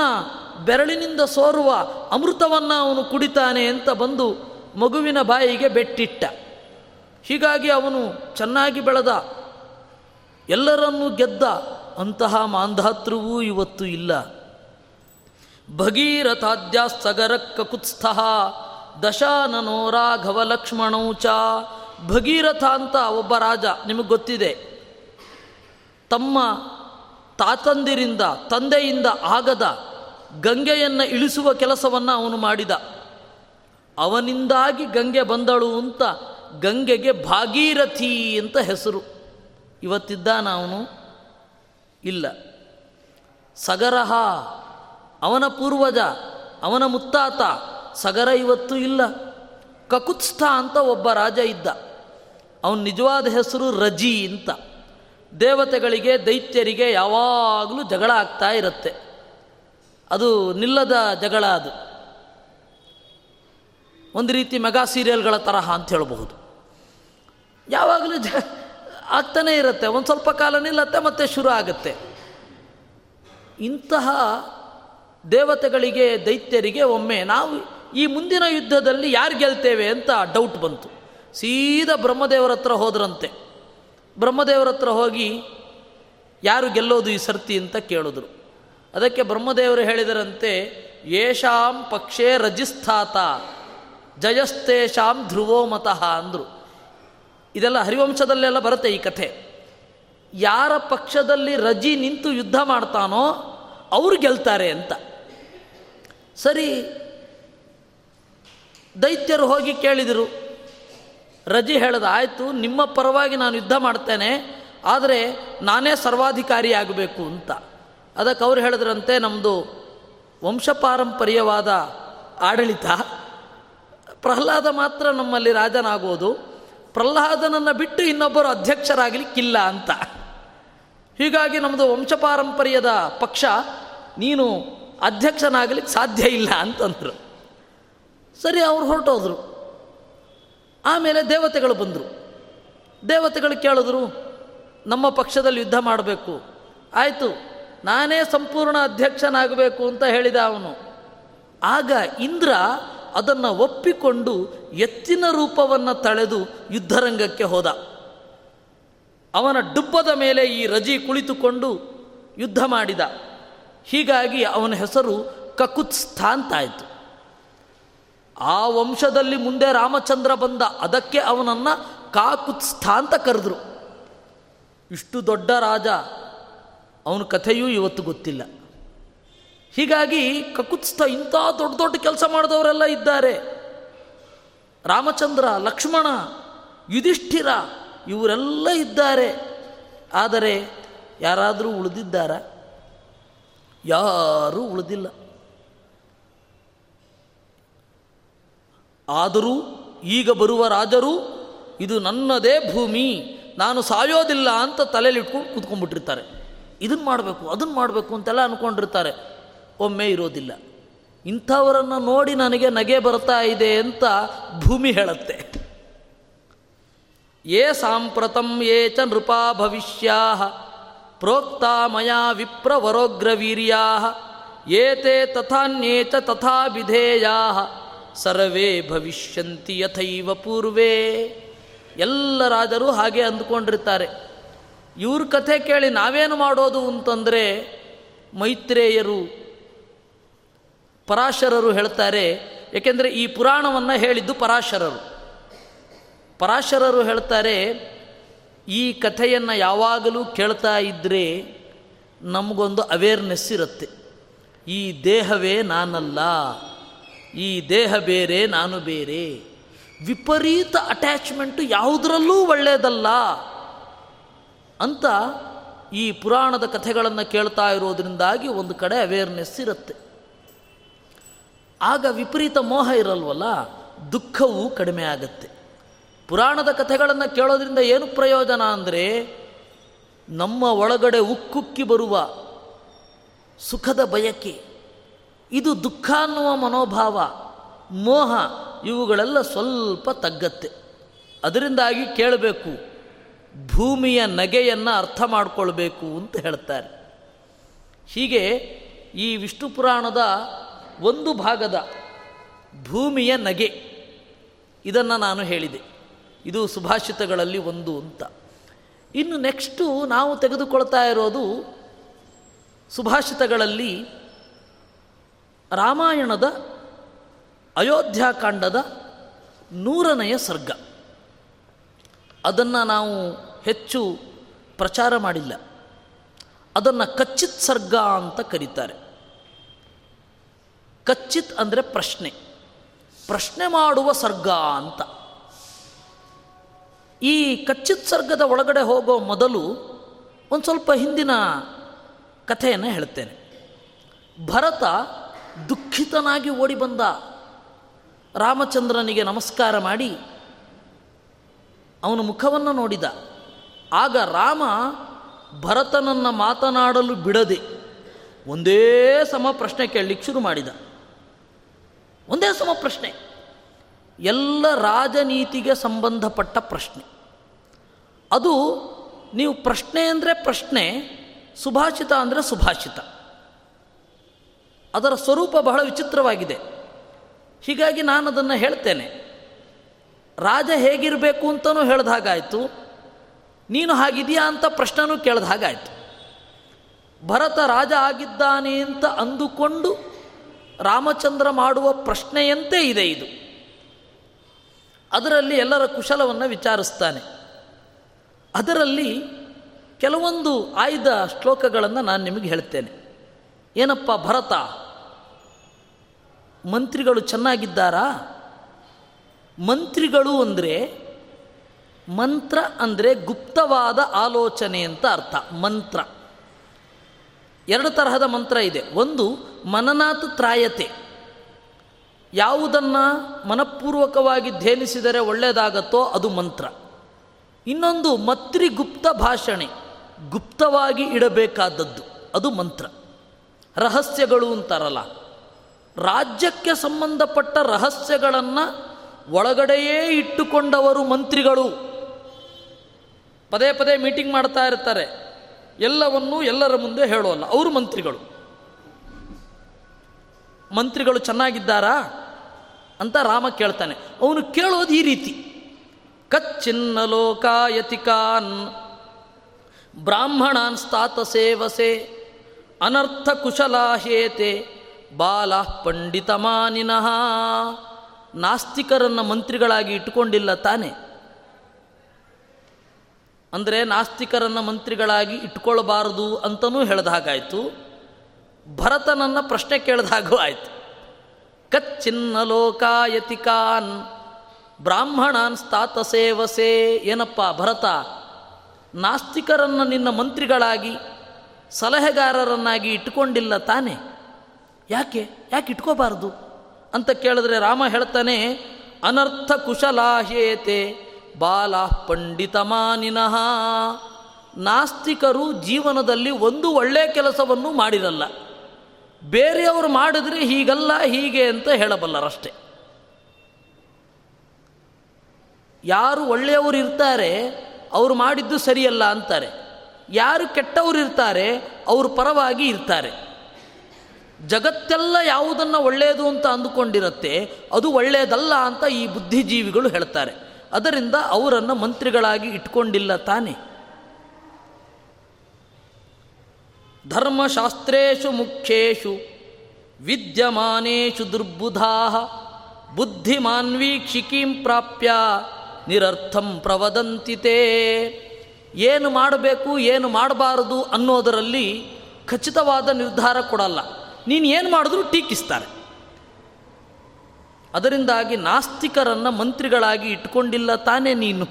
A: ಬೆರಳಿನಿಂದ ಸೋರುವ ಅಮೃತವನ್ನು ಅವನು ಕುಡಿತಾನೆ ಅಂತ ಬಂದು ಮಗುವಿನ ಬಾಯಿಗೆ ಬೆಟ್ಟಿಟ್ಟ. ಹೀಗಾಗಿ ಅವನು ಚೆನ್ನಾಗಿ ಬೆಳೆದ. ಎಲ್ಲರನ್ನೂ ಗೆದ್ದ. ಅಂತಹ ಮಾಂಧಾತೃವೂ ಇವತ್ತು ಇಲ್ಲ. ಭಗೀರಥಾದ್ಯ ಸಗರಕ್ಕ ಕುತ್ಸ್ಥ ದಶಾನನೋ ರಾಘವ ಲಕ್ಷ್ಮಣೌ ಚ. ಭಗೀರಥ ಅಂತ ಒಬ್ಬ ರಾಜ, ನಿಮಗೆ ಗೊತ್ತಿದೆ. ತಮ್ಮ ತಾತಂದಿರಿಂದ, ತಂದೆಯಿಂದ ಆಗದ ಗಂಗೆಯನ್ನು ಇಳಿಸುವ ಕೆಲಸವನ್ನು ಅವನು ಮಾಡಿದ. ಅವನಿಂದಾಗಿ ಗಂಗೆ ಬಂದಳು ಅಂತ ಗಂಗೆಗೆ ಭಾಗೀರಥಿ ಅಂತ ಹೆಸರು. ಇವತ್ತಿದ್ದಾನ ಅವನು? ಇಲ್ಲ. ಸಗರಹ, ಅವನ ಪೂರ್ವಜ, ಅವನ ಮುತ್ತಾತ ಸಗರ ಇವತ್ತು ಇಲ್ಲ. ಕಕುತ್ಸ್ಥ ಅಂತ ಒಬ್ಬ ರಾಜ ಇದ್ದ. ಅವನ ನಿಜವಾದ ಹೆಸರು ರಜಿ ಅಂತ. ದೇವತೆಗಳಿಗೆ, ದೈತ್ಯರಿಗೆ ಯಾವಾಗಲೂ ಜಗಳ ಆಗ್ತಾ ಇರುತ್ತೆ. ಅದು ನಿಲ್ಲದ ಜಗಳ ಅದು. ಒಂದು ರೀತಿ ಮೆಗಾ ಸೀರಿಯಲ್ಗಳ ತರಹ ಅಂತ ಹೇಳಬಹುದು. ಯಾವಾಗಲೂ ಜ ಆಗ್ತಾನೇ ಇರುತ್ತೆ. ಒಂದು ಸ್ವಲ್ಪ ಕಾಲ ನಿಲ್ಲತ್ತೆ, ಮತ್ತೆ ಶುರು ಆಗುತ್ತೆ. ಇಂತಹ ದೇವತೆಗಳಿಗೆ, ದೈತ್ಯರಿಗೆ ಒಮ್ಮೆ ನಾವು ಈ ಮುಂದಿನ ಯುದ್ಧದಲ್ಲಿ ಯಾರು ಗೆಲ್ತೇವೆ ಅಂತ ಡೌಟ್ ಬಂತು. ಸೀದಾ ಬ್ರಹ್ಮದೇವರ ಹತ್ರ ಹೋದ್ರಂತೆ. ಬ್ರಹ್ಮದೇವರ ಹತ್ರ ಹೋಗಿ ಯಾರು ಗೆಲ್ಲೋದು ಈ ಸರ್ತಿ ಅಂತ ಕೇಳಿದ್ರು. ಅದಕ್ಕೆ ಬ್ರಹ್ಮದೇವರು ಹೇಳಿದರಂತೆ, ಯೇಷಾಂ ಪಕ್ಷೇ ರಜಿಸ್ಥಾತ ಜಯಸ್ತೇಷಾಂ ಧ್ರುವೋ ಮತಃ ಅಂದರು. ಇದೆಲ್ಲ ಹರಿವಂಶದಲ್ಲೆಲ್ಲ ಬರುತ್ತೆ ಈ ಕಥೆ. ಯಾರ ಪಕ್ಷದಲ್ಲಿ ರಜಿ ನಿಂತು ಯುದ್ಧ ಮಾಡ್ತಾನೋ ಅವರು ಗೆಲ್ತಾರೆ ಅಂತ. ಸರಿ ದೈತ್ಯರು ಹೋಗಿ ಕೇಳಿದರು, ರಜಿ ಹೇಳದ, ಆಯಿತು, ನಿಮ್ಮ ಪರವಾಗಿ ನಾನು ಯುದ್ಧ ಮಾಡ್ತೇನೆ, ಆದರೆ ನಾನೇ ಸರ್ವಾಧಿಕಾರಿ ಆಗಬೇಕು ಅಂತ. ಅದಕ್ಕೆ ಅವ್ರು ಹೇಳಿದ್ರಂತೆ ನಮ್ಮದು ವಂಶಪಾರಂಪರ್ಯವಾದ ಆಡಳಿತ, ಪ್ರಹ್ಲಾದ ಮಾತ್ರ ನಮ್ಮಲ್ಲಿ ರಾಜನಾಗೋದು, ಪ್ರಹ್ಲಾದನನ್ನು ಬಿಟ್ಟು ಇನ್ನೊಬ್ಬರು ಅಧ್ಯಕ್ಷರಾಗಲಿಕ್ಕಿಲ್ಲ ಅಂತ. ಹೀಗಾಗಿ ನಮ್ಮದು ವಂಶಪಾರಂಪರ್ಯದ ಪಕ್ಷ ನೀನು ಅಧ್ಯಕ್ಷನಾಗಲಿಕ್ಕೆ ಸಾಧ್ಯ ಇಲ್ಲ ಅಂತಂದರು. ಸರಿ ಅವ್ರು ಹೊರಟೋದ್ರು. ಆಮೇಲೆ ದೇವತೆಗಳು ಬಂದರು. ದೇವತೆಗಳು ಕೇಳಿದ್ರು, ನಮ್ಮ ಪಕ್ಷದಲ್ಲಿ ಯುದ್ಧ ಮಾಡಬೇಕು. ಆಯಿತು, ನಾನೇ ಸಂಪೂರ್ಣ ಅಧ್ಯಕ್ಷನಾಗಬೇಕು ಅಂತ ಹೇಳಿದ ಅವನು. ಆಗ ಇಂದ್ರ ಅದನ್ನು ಒಪ್ಪಿಕೊಂಡು ಎತ್ತಿನ ರೂಪವನ್ನು ತಳೆದು ಯುದ್ಧರಂಗಕ್ಕೆ ಹೋದ. ಅವನ ಡುಬ್ಬದ ಮೇಲೆ ಈ ರಜಿ ಕುಳಿತುಕೊಂಡು ಯುದ್ಧ ಮಾಡಿದ. ಹೀಗಾಗಿ ಅವನ ಹೆಸರು ಕಕುತ್ಸ್ಥ ಅಂತಾಯಿತು ಆ ವಂಶದಲ್ಲಿ ಮುಂದೆ ರಾಮಚಂದ್ರ ಬಂದ, ಅದಕ್ಕೆ ಅವನನ್ನು ಕಾಕುತ್ಸ್ಥ ಅಂತ ಕರೆದ್ರು. ಇಷ್ಟು ದೊಡ್ಡ ರಾಜ, ಅವನ ಕಥೆಯೂ ಇವತ್ತು ಗೊತ್ತಿಲ್ಲ. ಹೀಗಾಗಿ ಕಕುತ್ಸ್ಥ ಇಂಥ ದೊಡ್ಡ ದೊಡ್ಡ ಕೆಲಸ ಮಾಡಿದವರೆಲ್ಲ ಇದ್ದಾರೆ. ರಾಮಚಂದ್ರ, ಲಕ್ಷ್ಮಣ, ಯುಧಿಷ್ಠಿರ ಇವರೆಲ್ಲ ಇದ್ದಾರೆ. ಆದರೆ ಯಾರಾದರೂ ಉಳಿದಿದ್ದಾರ? ಯಾರೂ ಉಳಿದಿಲ್ಲ. ಆದರೂ ಈಗ ಬರುವ ರಾಜರು, ಇದು ನನ್ನದೇ ಭೂಮಿ, ನಾನು ಸಾಯೋದಿಲ್ಲ ಅಂತ ತಲೆಯಲ್ಲಿಟ್ಕೊಂಡು ಕೂತ್ಕೊಂಡ್ಬಿಟ್ಟಿರ್ತಾರೆ. ಇದನ್ನು ಮಾಡಬೇಕು ಅದನ್ನು ಮಾಡಬೇಕು ಅಂತೆಲ್ಲ ಅಂದ್ಕೊಂಡಿರ್ತಾರೆ ಒಮ್ಮೆ ಇರೋದಿಲ್ಲ. ಇಂಥವರನ್ನು ನೋಡಿ ನನಗೆ ನಗೆ ಬರ್ತಾ ಇದೆ ಅಂತ ಭೂಮಿ ಹೇಳುತ್ತೆ. ಯೇ ಸಾಂಪ್ರತಂ ಯೇ ಚ ನೃಪಾ ಭವಿಷ್ಯಾ ಪ್ರೋಕ್ತ ಮಯಾ ವಿಪ್ರವರೋಗ್ರವೀರ್ಯಾ ಏತೆ ತಥಾನ್ಯೇ ಚ ತಥಾ ವಿಧೇಯಾ ಸರ್ವೇ ಭವಿಷ್ಯಂತಿ ಯಥೈವ ಪೂರ್ವೇ. ಎಲ್ಲರಾದರೂ ಹಾಗೆ ಅಂದುಕೊಂಡಿರ್ತಾರೆ. ಇವ್ರ ಕಥೆ ಕೇಳಿ ನಾವೇನು ಮಾಡೋದು ಅಂತಂದರೆ ಮೈತ್ರೇಯರು, ಪರಾಶರರು ಹೇಳ್ತಾರೆ. ಏಕೆಂದರೆ ಈ ಪುರಾಣವನ್ನು ಹೇಳಿದ್ದು ಪರಾಶರರು. ಪರಾಶರರು ಹೇಳ್ತಾರೆ, ಈ ಕಥೆಯನ್ನು ಯಾವಾಗಲೂ ಕೇಳ್ತಾ ಇದ್ದರೆ ನಮಗೊಂದು ಅವೇರ್ನೆಸ್ ಇರುತ್ತೆ. ಈ ದೇಹವೇ ನಾನಲ್ಲ. ಈ ದೇಹ ಬೇರೆ, ನಾನು ಬೇರೆ. ವಿಪರೀತ ಅಟ್ಯಾಚ್ಮೆಂಟು ಯಾವುದರಲ್ಲೂ ಒಳ್ಳೆಯದಲ್ಲ ಅಂತ ಈ ಪುರಾಣದ ಕಥೆಗಳನ್ನು ಕೇಳ್ತಾ ಇರೋದ್ರಿಂದಾಗಿ ಒಂದು ಕಡೆ ಅವೇರ್ನೆಸ್ ಇರುತ್ತೆ. ಆಗ ವಿಪರೀತ ಮೋಹ ಇರಲ್ವಲ್ಲ, ದುಃಖವೂ ಕಡಿಮೆ ಆಗುತ್ತೆ. ಪುರಾಣದ ಕಥೆಗಳನ್ನು ಕೇಳೋದ್ರಿಂದ ಏನು ಪ್ರಯೋಜನ ಅಂದರೆ, ನಮ್ಮ ಒಳಗಡೆ ಉಕ್ಕುಕ್ಕಿ ಬರುವ ಸುಖದ ಬಯಕೆ. ಇದು ದುಃಖ ಅನ್ನುವ ಮನೋಭಾವ, ಮೋಹ, ಇವುಗಳೆಲ್ಲ ಸ್ವಲ್ಪ ತಗ್ಗತ್ತೆ. ಅದರಿಂದಾಗಿ ಕೇಳಬೇಕು, ಭೂಮಿಯ ನಗೆಯನ್ನು ಅರ್ಥ ಮಾಡಿಕೊಳ್ಬೇಕು ಅಂತ ಹೇಳ್ತಾರೆ. ಹೀಗೆ ಈ ವಿಷ್ಣು ಪುರಾಣದ ಒಂದು ಭಾಗದ ಭೂಮಿಯ ನಗೆ, ಇದನ್ನು ನಾನು ಹೇಳಿದೆ. ಇದು ಸುಭಾಷಿತಗಳಲ್ಲಿ ಒಂದು ಅಂತ. ಇನ್ನು ನೆಕ್ಸ್ಟು ನಾವು ತೆಗೆದುಕೊಳ್ತಾ ಇರೋದು ಸುಭಾಷಿತಗಳಲ್ಲಿ ರಾಮಾಯಣದ ಅಯೋಧ್ಯಾಕಾಂಡದ ನೂರನೆಯ ಸರ್ಗ. ಅದನ್ನು ನಾವು ಹೆಚ್ಚು ಪ್ರಚಾರ ಮಾಡಿಲ್ಲ. ಅದನ್ನು ಕಚ್ಚಿತ್ ಸರ್ಗ ಅಂತ ಕರೀತಾರೆ. ಕಚ್ಚಿತ್ ಅಂದರೆ ಪ್ರಶ್ನೆ. ಪ್ರಶ್ನೆ ಮಾಡುವ ಸರ್ಗ ಅಂತ. ಈ ಕಚ್ಚಿತ್ ಸರ್ಗದ ಒಳಗಡೆ ಹೋಗೋ ಮೊದಲು ಒಂದು ಸ್ವಲ್ಪ ಹಿಂದಿನ ಕಥೆಯನ್ನು ಹೇಳ್ತೇನೆ. ಭರತ ದುಃಖಿತನಾಗಿ ಓಡಿ ಬಂದ ರಾಮಚಂದ್ರನಿಗೆ ನಮಸ್ಕಾರ ಮಾಡಿ ಅವನ ಮುಖವನ್ನು ನೋಡಿದ. ಆಗ ರಾಮ ಭರತನನ್ನು ಮಾತನಾಡಲು ಬಿಡದೆ ಒಂದೇ ಸಮ ಪ್ರಶ್ನೆ ಕೇಳಲಿಕ್ಕೆ ಶುರು ಮಾಡಿದ. ಒಂದೇ ಸಮ ಪ್ರಶ್ನೆ. ಎಲ್ಲ ರಾಜನೀತಿಗೆ ಸಂಬಂಧಪಟ್ಟ ಪ್ರಶ್ನೆ. ಅದು ನೀವು ಪ್ರಶ್ನೆ ಅಂದರೆ ಪ್ರಶ್ನೆ, ಸುಭಾಷಿತ ಅಂದರೆ ಸುಭಾಷಿತ. ಅದರ ಸ್ವರೂಪ ಬಹಳ ವಿಚಿತ್ರವಾಗಿದೆ. ಹೀಗಾಗಿ ನಾನು ಅದನ್ನು ಹೇಳ್ತೇನೆ. ರಾಜ ಹೇಗಿರಬೇಕು ಅಂತಲೂ ಹೇಳ್ದ ಹಾಗಾಯಿತು. ನೀನು ಹಾಗಿದೆಯಾ ಅಂತ ಪ್ರಶ್ನೂ ಕೇಳ್ದ ಹಾಗಾಯಿತು. ಭರತ ರಾಜ ಆಗಿದ್ದಾನೆ ಅಂತ ಅಂದುಕೊಂಡು ರಾಮಚಂದ್ರ ಮಾಡುವ ಪ್ರಶ್ನೆಯಂತೆ ಇದೆ ಇದು. ಅದರಲ್ಲಿ ಎಲ್ಲರ ಕುಶಲವನ್ನು ವಿಚಾರಿಸ್ತಾನೆ. ಅದರಲ್ಲಿ ಕೆಲವೊಂದು ಆಯ್ದ ಶ್ಲೋಕಗಳನ್ನು ನಾನು ನಿಮಗೆ ಹೇಳ್ತೇನೆ. ಏನಪ್ಪ ಭರತ? ಮಂತ್ರಿಗಳು ಚೆನ್ನಾಗಿದ್ದಾರಾ? ಮಂತ್ರಿಗಳು ಅಂದರೆ ಮಂತ್ರ ಅಂದರೆ ಗುಪ್ತವಾದ ಆಲೋಚನೆ ಅಂತ ಅರ್ಥ. ಮಂತ್ರ. ಎರಡು ತರಹದ ಮಂತ್ರ ಇದೆ. ಒಂದು, ಮನನಾತ್ ತ್ರಾಯತೆ. ಯಾವುದನ್ನು ಮನಪೂರ್ವಕವಾಗಿ ಧ್ಯಾನಿಸಿದರೆ ಒಳ್ಳೆಯದಾಗತ್ತೋ ಅದು ಮಂತ್ರ. ಇನ್ನೊಂದು, ಮತ್ರಿಗುಪ್ತ ಭಾಷಣೆ. ಗುಪ್ತವಾಗಿ ಇಡಬೇಕಾದದ್ದು. ಅದು ಮಂತ್ರ. ರಹಸ್ಯಗಳು ಅಂತಾರಲ್ಲ ರಾಜ್ಯಕ್ಕೆ ಸಂಬಂಧಪಟ್ಟ ರಹಸ್ಯಗಳನ್ನು ಒಳಗಡೆಯೇ ಇಟ್ಟುಕೊಂಡವರು ಮಂತ್ರಿಗಳು. ಪದೇ ಪದೇ ಮೀಟಿಂಗ್ ಮಾಡ್ತಾ ಇರ್ತಾರೆ. ಎಲ್ಲವನ್ನೂ ಎಲ್ಲರ ಮುಂದೆ ಹೇಳೋಲ್ಲ. ಅವರು ಮಂತ್ರಿಗಳು. ಮಂತ್ರಿಗಳು ಚೆನ್ನಾಗಿದ್ದಾರಾ ಅಂತ ರಾಮ ಕೇಳ್ತಾನೆ. ಅವನು ಕೇಳೋದು ಈ ರೀತಿ. ಕಚ್ಚಿನ್ನ ಲೋಕಾಯತಿಕಾನ್ ಬ್ರಾಹ್ಮಣಾನ್ ಸ್ತಾತ ಸೇವಸೆ ಅನರ್ಥ ಕುಶಲಾಹೇತೆ ಬಾಲ ಪಂಡಿತಮಾನಿನಃ. ನಾಸ್ತಿಕರನ್ನು ಮಂತ್ರಿಗಳಾಗಿ ಇಟ್ಟುಕೊಂಡಿಲ್ಲ ತಾನೆ. ಅಂದರೆ ನಾಸ್ತಿಕರನ್ನು ಮಂತ್ರಿಗಳಾಗಿ ಇಟ್ಕೊಳ್ಬಾರದು ಅಂತಲೂ ಹೇಳ್ದ ಹಾಗಾಯಿತು. ಭರತನನ್ನು ಪ್ರಶ್ನೆ ಕೇಳಿದ ಆಯಿತು. ಕಚ್ಚಿನ್ನ ಲೋಕಾಯತಿಕಾನ್ ಬ್ರಾಹ್ಮಣಾನ್ ಸ್ತಾತ ಸೇವಸೆ ಏನಪ್ಪ ಭರತ? ನಾಸ್ತಿಕರನ್ನು ನಿನ್ನ ಮಂತ್ರಿಗಳಾಗಿ ಸಲಹೆಗಾರರನ್ನಾಗಿ ಇಟ್ಕೊಂಡಿಲ್ಲ ತಾನೆ? ಯಾಕೆ? ಯಾಕೆ ಇಟ್ಕೋಬಾರ್ದು? ಅಂತ ಕೇಳಿದ್ರೆ ರಾಮ ಹೇಳ್ತಾನೆ, ಅನರ್ಥ ಕುಶಲಾಹ್ಯೇತೆ ಬಾಲ ಪಂಡಿತಮಾನಿನಃ. ನಾಸ್ತಿಕರು ಜೀವನದಲ್ಲಿ ಒಂದು ಒಳ್ಳೆಯ ಕೆಲಸವನ್ನು ಮಾಡಿರಲ್ಲ. ಬೇರೆಯವರು ಮಾಡಿದ್ರೆ ಹೀಗಲ್ಲ, ಹೀಗೆ ಅಂತ ಹೇಳಬಲ್ಲರಷ್ಟೇ. ಯಾರು ಒಳ್ಳೆಯವರು ಇರ್ತಾರೆ, ಅವರು ಮಾಡಿದ್ದು ಸರಿಯಲ್ಲ ಅಂತಾರೆ. ಯಾರು ಕೆಟ್ಟವರು ಇರ್ತಾರೆ, ಅವರು ಪರವಾಗಿ ಇರ್ತಾರೆ. ಜಗತ್ತೆಲ್ಲ ಯಾವುದನ್ನು ಒಳ್ಳೆಯದು ಅಂತ ಅಂದುಕೊಂಡಿರುತ್ತೆ, ಅದು ಒಳ್ಳೆಯದಲ್ಲ ಅಂತ ಈ ಬುದ್ಧಿಜೀವಿಗಳು ಹೇಳ್ತಾರೆ. ಅದರಿಂದ ಅವರನ್ನು ಮಂತ್ರಿಗಳಾಗಿ ಇಟ್ಕೊಂಡಿಲ್ಲ ತಾನೆ. ಧರ್ಮಶಾಸ್ತ್ರೇಶು ಮುಖ್ಯೇಶು, ವಿದ್ಯಮಾನೇಶು ದುರ್ಬುಧಾ ಬುದ್ಧಿಮಾನ್ವೀಕ್ಷಿಕೀಂ ಪ್ರಾಪ್ಯ, ನಿರರ್ಥಂ ಪ್ರವದಂತಿತೆ. ಏನು ಮಾಡಬೇಕು, ಏನು ಮಾಡಬಾರದು ಅನ್ನೋದರಲ್ಲಿ ಖಚಿತವಾದ ನಿರ್ಧಾರ ಕೊಡಲ್ಲ. ನೀನು ಏನು ಮಾಡಿದ್ರೂ ಟೀಕಿಸ್ತಾರೆ. ಅದರಿಂದಾಗಿ ನಾಸ್ತಿಕರನ್ನು ಮಂತ್ರಿಗಳಾಗಿ ಇಟ್ಕೊಂಡಿಲ್ಲ ತಾನೇ ನೀನು.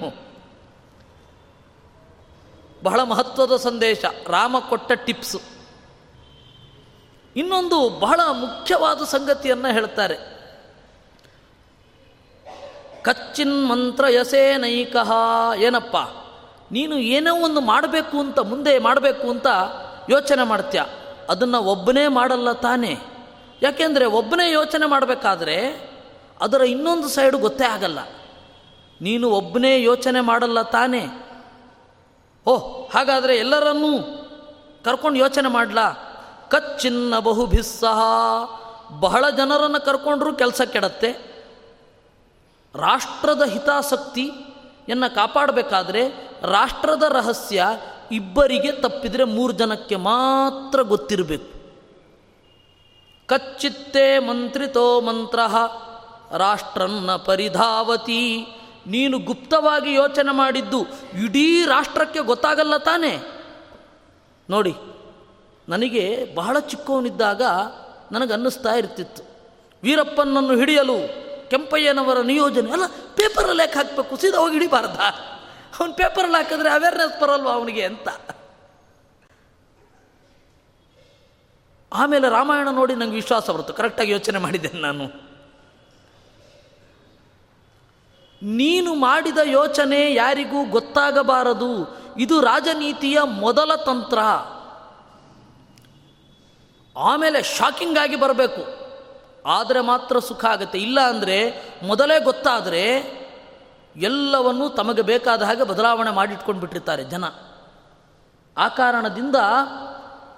A: ಬಹಳ ಮಹತ್ವದ ಸಂದೇಶ, ರಾಮ ಕೊಟ್ಟ ಟಿಪ್ಸು. ಇನ್ನೊಂದು ಬಹಳ ಮುಖ್ಯವಾದ ಸಂಗತಿಯನ್ನು ಹೇಳ್ತಾರೆ. ಕಚ್ಚಿನ್ ಮಂತ್ರ ಯಸೇನೈಕಃ ಏನಪ್ಪ? ನೀನು ಏನೋ ಒಂದು ಮಾಡಬೇಕು ಅಂತ ಮುಂದೆ ಮಾಡಬೇಕು ಅಂತ ಯೋಚನೆ ಮಾಡ್ತೀಯ? ಅದನ್ನು ಒಬ್ಬನೇ ಮಾಡಲ್ಲ ತಾನೇ. ಯಾಕೆಂದರೆ ಒಬ್ಬನೇ ಯೋಚನೆ ಮಾಡಬೇಕಾದ್ರೆ ಅದರ ಇನ್ನೊಂದು ಸೈಡು ಗೊತ್ತೇ ಆಗಲ್ಲ. ನೀನು ಒಬ್ಬನೇ ಯೋಚನೆ ಮಾಡಲ್ಲ ತಾನೇ. ಓಹ್ ಹಾಗಾದರೆ ಎಲ್ಲರನ್ನೂ ಕರ್ಕೊಂಡು ಯೋಚನೆ ಮಾಡಲ? ಕಚ್ಚಿನ್ನ ಬಹುಭಿಸ್ಸಹ ಬಹಳ ಜನರನ್ನು ಕರ್ಕೊಂಡ್ರೂ ಕೆಲಸ ಕೆಡತ್ತೆ. ರಾಷ್ಟ್ರದ ಹಿತಾಸಕ್ತಿಯನ್ನು ಕಾಪಾಡಬೇಕಾದ್ರೆ ರಾಷ್ಟ್ರದ ರಹಸ್ಯ ಇಬ್ಬರಿಗೆ ತಪ್ಪಿದರೆ ಮೂರು ಜನಕ್ಕೆ ಮಾತ್ರ ಗೊತ್ತಿರಬೇಕು. ಕಚ್ಚಿತ್ತೇ ಮಂತ್ರಿತೋ ಮಂತ್ರ, ರಾಷ್ಟ್ರನ್ನ ಪರಿಧಾವತಿ. ನೀನು ಗುಪ್ತವಾಗಿ ಯೋಚನೆ ಮಾಡಿದ್ದು ಇಡೀ ರಾಷ್ಟ್ರಕ್ಕೆ ಗೊತ್ತಾಗಲ್ಲ ತಾನೇ? ನೋಡಿ, ನನಗೆ ಬಹಳ ಚಿಕ್ಕವನಿದ್ದಾಗ ನನಗನ್ನಿಸ್ತಾ ಇರ್ತಿತ್ತು. ವೀರಪ್ಪನನ್ನು ಹಿಡಿಯಲು ಕೆಂಪಯ್ಯನವರ ನಿಯೋಜನೆ, ಅಲ್ಲ ಪೇಪರಲ್ಲಿ ಯಾಕೆ ಹಾಕಬೇಕು? ಸೀದಾ ಹೋಗಿ ಹಿಡಿಬಾರ್ದ? ಅವನು ಪೇಪರಲ್ಲಿ ಹಾಕಿದ್ರೆ ಅವೇರ್ನೆಸ್ ಬರಲ್ವ ಅವನಿಗೆ ಅಂತ? ಆಮೇಲೆ ರಾಮಾಯಣ ನೋಡಿ ನನಗೆ ವಿಶ್ವಾಸ ಬರುತ್ತೆ. ಕರೆಕ್ಟಾಗಿ ಯೋಚನೆ ಮಾಡಿದ್ದೇನೆ ನಾನು. ನೀನು ಮಾಡಿದ ಯೋಚನೆ ಯಾರಿಗೂ ಗೊತ್ತಾಗಬಾರದು. ಇದು ರಾಜನೀತಿಯ ಮೊದಲ ತಂತ್ರ. ಆಮೇಲೆ ಶಾಕಿಂಗ್ ಆಗಿ ಬರಬೇಕು. ಆದರೆ ಮಾತ್ರ ಸುಖ ಆಗುತ್ತೆ. ಇಲ್ಲ ಅಂದರೆ ಮೊದಲೇ ಗೊತ್ತಾದರೆ ಎಲ್ಲವನ್ನೂ ತಮಗೆ ಬೇಕಾದ ಹಾಗೆ ಬದಲಾವಣೆ ಮಾಡಿಟ್ಕೊಂಡು ಬಿಟ್ಟಿರ್ತಾರೆ ಜನ. ಆ ಕಾರಣದಿಂದ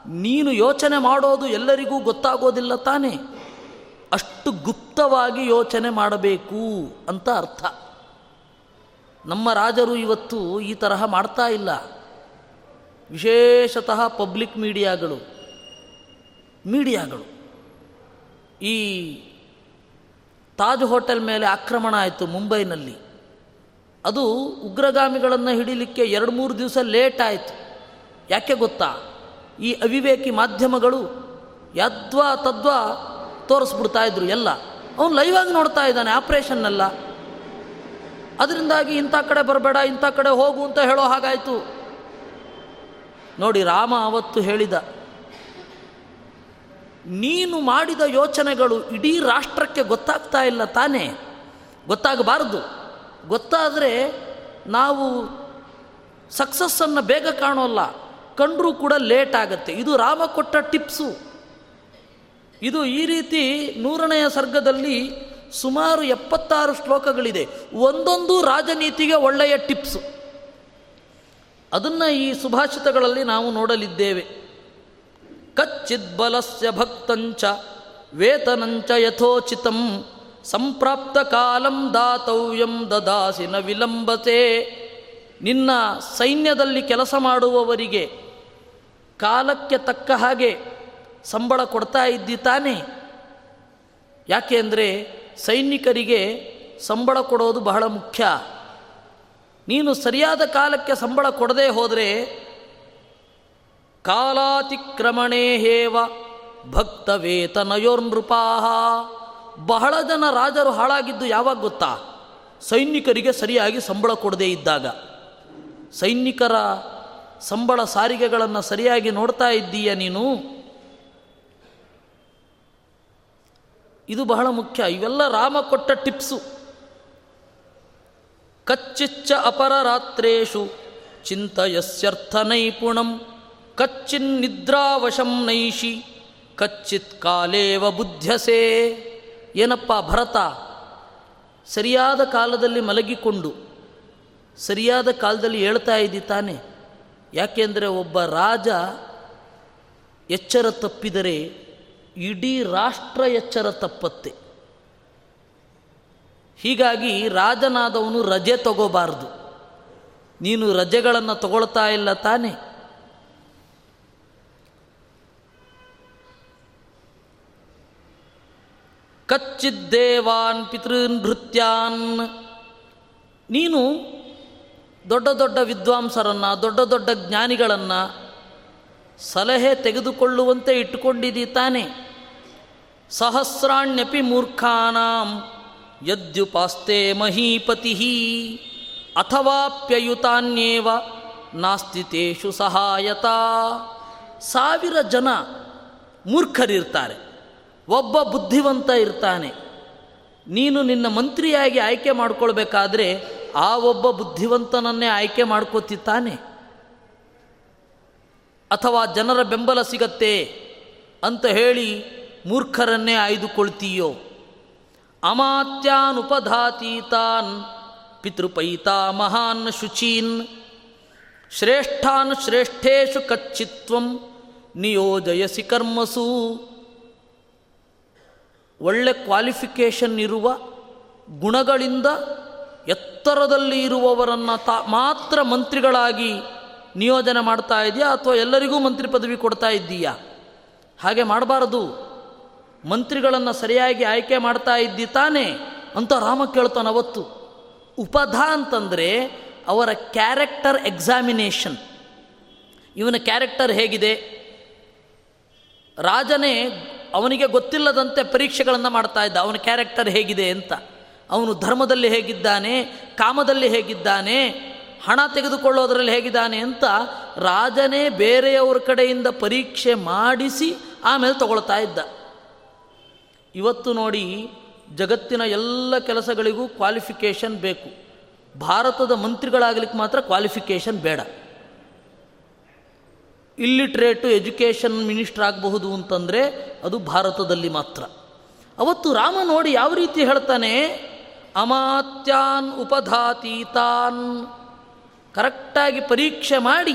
A: ನೀನು ಯೋಚನೆ ಮಾಡೋದು ಎಲ್ಲರಿಗೂ ಗೊತ್ತಾಗೋದಿಲ್ಲ ತಾನೇ. ಅಷ್ಟು ಗುಪ್ತವಾಗಿ ಯೋಚನೆ ಮಾಡಬೇಕು ಅಂತ ಅರ್ಥ. ನಮ್ಮ ರಾಜರು ಇವತ್ತು ಈ ತರಹ ಮಾಡ್ತಾ ಇಲ್ಲ. ವಿಶೇಷತಃ ಪಬ್ಲಿಕ್ ಮೀಡಿಯಾಗಳು. ಮೀಡಿಯಾಗಳು. ಈ ತಾಜ್ ಹೋಟೆಲ್ ಮೇಲೆ ಆಕ್ರಮಣ ಆಯಿತು ಮುಂಬೈನಲ್ಲಿ. ಅದು ಉಗ್ರಗಾಮಿಗಳನ್ನು ಹಿಡಿಲಿಕ್ಕೆ ಎರಡು ಮೂರು ದಿವಸ ಲೇಟ್ ಆಯಿತು. ಯಾಕೆ ಗೊತ್ತಾ? ಈ ಅವಿವೇಕಿ ಮಾಧ್ಯಮಗಳು ಯದ್ವಾ ತದ್ವಾ ತೋರಿಸ್ಬಿಡ್ತಾ ಇದ್ರು ಎಲ್ಲ. ಅವನು ಲೈವ್ ಆಗಿ ನೋಡ್ತಾ ಇದ್ದಾನೆ ಆಪ್ರೇಷನ್ನೆಲ್ಲ. ಅದರಿಂದಾಗಿ ಇಂಥ ಕಡೆ ಬರಬೇಡ, ಇಂಥ ಕಡೆ ಹೋಗು ಅಂತ ಹೇಳೋ ಹಾಗಾಯಿತು. ನೋಡಿ, ರಾಮ ಅವತ್ತು ಹೇಳಿದ ನೀನು ಮಾಡಿದ ಯೋಚನೆಗಳು ಇಡೀ ರಾಷ್ಟ್ರಕ್ಕೆ ಗೊತ್ತಾಗ್ತಾ ಇಲ್ಲ ತಾನೇ. ಗೊತ್ತಾಗಬಾರ್ದು. ಗೊತ್ತಾದರೆ ನಾವು ಸಕ್ಸಸ್ಸನ್ನು ಬೇಗ ಕಾಣೋಲ್ಲ. ಕಂಡರೂ ಕೂಡ ಲೇಟ್ ಆಗುತ್ತೆ. ಇದು ರಾಮ ಕೊಟ್ಟ ಟಿಪ್ಸು. ಇದು ಈ ರೀತಿ ನೂರನೆಯ ಸರ್ಗದಲ್ಲಿ ಸುಮಾರು ಎಪ್ಪತ್ತಾರು ಶ್ಲೋಕಗಳಿದೆ. ಒಂದೊಂದು ರಾಜನೀತಿಗೆ ಒಳ್ಳೆಯ ಟಿಪ್ಸು. ಅದನ್ನು ಈ ಸುಭಾಷಿತಗಳಲ್ಲಿ ನಾವು ನೋಡಲಿದ್ದೇವೆ. ಕಚ್ಚಿದ್ಬಲಸ್ಯ ಭಕ್ತಂಚ ವೇತನಂಚ ಯಥೋಚಿತಂ ಸಂಪ್ರಾಪ್ತ ಕಾಲಂ ದಾತವ್ಯಂ ದದಾಸಿನ ವಿಲಂಬತೆ ನಿನ್ನ ಸೈನ್ಯದಲ್ಲಿ ಕೆಲಸ ಮಾಡುವವರಿಗೆ ಕಾಲಕ್ಕೆ ತಕ್ಕ ಹಾಗೆ ಸಂಬಳ ಕೊಡ್ತಾ ಇದ್ದಿ ತಾನೇ। ಯಾಕೆ ಅಂದರೆ ಸೈನಿಕರಿಗೆ ಸಂಬಳ ಕೊಡೋದು ಬಹಳ ಮುಖ್ಯ। ನೀನು ಸರಿಯಾದ ಕಾಲಕ್ಕೆ ಸಂಬಳ ಕೊಡದೇ ಹೋದರೆ ಕಾಲಾತಿಕ್ರಮಣೇ ಹೇವ ಭಕ್ತ ವೇತನಯೋರ್ನೃಪಾಹ ಬಹಳ ಜನ ರಾಜರು ಹಾಳಾಗಿದ್ದು ಯಾವಾಗ ಗೊತ್ತಾ? ಸೈನಿಕರಿಗೆ ಸರಿಯಾಗಿ ಸಂಬಳ ಕೊಡದೇ ಇದ್ದಾಗ. ಸೈನಿಕರ ಸಂಬಳ ಸಾರಿಗೆಗಳನ್ನು ಸರಿಯಾಗಿ ನೋಡ್ತಾ ಇದ್ದೀಯ ನೀನು? ಇದು ಬಹಳ ಮುಖ್ಯ. ಇವೆಲ್ಲ ರಾಮ ಕೊಟ್ಟ ಟಿಪ್ಸು. ಕಚ್ಚಿಚ್ಚ ಅಪರರಾತ್ರೇಷು ಚಿಂತಯಸ್ಯರ್ಥ ನೈಪುಣಂ. ಕಚ್ಚಿನ್ನಿದ್ರಾವಶಂ ನೈಷಿ, ಕಚ್ಚಿತ್ ಕಾಲೇವ ಬುದ್ಧಸೆ. ಏನಪ್ಪ ಭರತ? ಸರಿಯಾದ ಕಾಲದಲ್ಲಿ ಮಲಗಿಕೊಂಡು, ಸರಿಯಾದ ಕಾಲದಲ್ಲಿ ಹೇಳ್ತಾ ಇದ್ದಿ ತಾನೆ. ಯಾಕೆಂದರೆ ಒಬ್ಬ ರಾಜ ಎಚ್ಚರ ತಪ್ಪಿದರೆ ಇಡೀ ರಾಷ್ಟ್ರ ಎಚ್ಚರ ತಪ್ಪತ್ತೆ. ಹೀಗಾಗಿ ರಾಜನಾದವನು ರಜೆ ತಗೋಬಾರ್ದು. ನೀನು ರಜೆಗಳನ್ನು ತಗೊಳ್ತಾ ಇಲ್ಲ ತಾನೆ. ಕಚ್ಚಿದ್ದೇವಾನ್ ಪಿತೃನೃತ್ಯಾನ್ ನೀನು ದೊಡ್ಡ ದೊಡ್ಡ ವಿದ್ವಾಂಸರನ್ನು, ದೊಡ್ಡ ದೊಡ್ಡ ಜ್ಞಾನಿಗಳನ್ನು ಸಲಹೆ ತೆಗೆದುಕೊಳ್ಳುವಂತೆ ಇಟ್ಟುಕೊಂಡಿದ್ದೀ ತಾನೆ. ಸಹಸ್ರಾಣ್ಯಪಿ ಮೂರ್ಖಾನಾಂ ಯದ್ಯುಪಾಸ್ತೆ ಮಹೀಪತಿ. ಅಥವಾಪ್ಯಯುತಾನ್ಯೇವ ನಾಸ್ತಿತೇಷು ಸಹಾಯತಾ. ಸಾವಿರ ಜನ ಮೂರ್ಖರಿರ್ತಾರೆ. ಒಬ್ಬ ಬುದ್ಧಿವಂತ ಇರ್ತಾನೆ. ನೀನು ನಿನ್ನ ಮಂತ್ರಿಯಾಗಿ ಆಯ್ಕೆ ಮಾಡ್ಕೊಳ್ಬೇಕಾದ್ರೆ ಆ ಒಬ್ಬ ಬುದ್ಧಿವಂತನನ್ನೇ ಆಯ್ಕೆ ಮಾಡ್ಕೋತಿತ್ತಾನೆ ಅಥವಾ ಜನರ ಬೆಂಬಲ ಸಿಗತ್ತೆ ಅಂತ ಹೇಳಿ ಮೂರ್ಖರನ್ನೇ ಆಯ್ದುಕೊಳ್ತೀಯೋ. ಅಮಾತ್ಯಾನುಪಧಾತೀತಾನ್ ಪಿತೃಪೈತಾ ಮಹಾನ್ ಶುಚೀನ್. ಶ್ರೇಷ್ಠಾನ್ ಶ್ರೇಷ್ಠೇಶು ಕಚ್ಚಿತ್ವಂ ನಿಯೋಜಯಸಿ ಕರ್ಮಸು. ಒಳ್ಳೆ ಕ್ವಾಲಿಫಿಕೇಷನ್ ಇರುವ ಗುಣಗಳಿಂದ ಎತ್ತರದಲ್ಲಿ ಇರುವವರನ್ನು ತಾ ಮಾತ್ರ ಮಂತ್ರಿಗಳಾಗಿ ನಿಯೋಜನೆ ಮಾಡ್ತಾ ಇದೆಯಾ ಅಥವಾ ಎಲ್ಲರಿಗೂ ಮಂತ್ರಿ ಪದವಿ ಕೊಡ್ತಾ ಇದ್ದೀಯಾ? ಹಾಗೆ ಮಾಡಬಾರದು. ಮಂತ್ರಿಗಳನ್ನು ಸರಿಯಾಗಿ ಆಯ್ಕೆ ಮಾಡ್ತಾ ಇದ್ದಿ ತಾನೇ ಅಂತ ರಾಮ ಕೇಳ್ತಾನೆ ಅವತ್ತು. ಉಪಧ ಅಂತಂದರೆ ಅವರ ಕ್ಯಾರೆಕ್ಟರ್ ಎಕ್ಸಾಮಿನೇಷನ್ ಇವನ ಕ್ಯಾರೆಕ್ಟರ್ ಹೇಗಿದೆ? ರಾಜನೇ ಅವನಿಗೆ ಗೊತ್ತಿಲ್ಲದಂತೆ ಪರೀಕ್ಷೆಗಳನ್ನು ಮಾಡ್ತಾ ಇದ್ದ. ಅವನ ಕ್ಯಾರೆಕ್ಟರ್ ಹೇಗಿದೆ ಅಂತ. ಅವನು ಧರ್ಮದಲ್ಲಿ ಹೇಗಿದ್ದಾನೆ, ಕಾಮದಲ್ಲಿ ಹೇಗಿದ್ದಾನೆ, ಹಣ ತೆಗೆದುಕೊಳ್ಳೋದರಲ್ಲಿ ಹೇಗಿದ್ದಾನೆ ಅಂತ ರಾಜನೇ ಬೇರೆಯವ್ರ ಕಡೆಯಿಂದ ಪರೀಕ್ಷೆ ಮಾಡಿಸಿ ಆಮೇಲೆ ತಗೊಳ್ತಾ ಇದ್ದ. ಇವತ್ತು ನೋಡಿ ಜಗತ್ತಿನ ಎಲ್ಲ ಕೆಲಸಗಳಿಗೂ ಕ್ವಾಲಿಫಿಕೇಷನ್ ಬೇಕು. ಭಾರತದ ಮಂತ್ರಿಗಳಾಗಲಿಕ್ಕೆ ಮಾತ್ರ ಕ್ವಾಲಿಫಿಕೇಷನ್ ಬೇಡ. ಇಲ್ಲಿಟ್ರೇಟು ಎಜುಕೇಷನ್ ಮಿನಿಸ್ಟರ್ ಆಗಬಹುದು ಅಂತಂದರೆ ಅದು ಭಾರತದಲ್ಲಿ ಮಾತ್ರ. ಅವತ್ತು ರಾಮ ನೋಡಿ ಯಾವ ರೀತಿ ಹೇಳ್ತಾನೆ? ಅಮಾತ್ಯಾನ್ ಉಪಧಾತೀತಾನ್. ಕರೆಕ್ಟಾಗಿ ಪರೀಕ್ಷೆ ಮಾಡಿ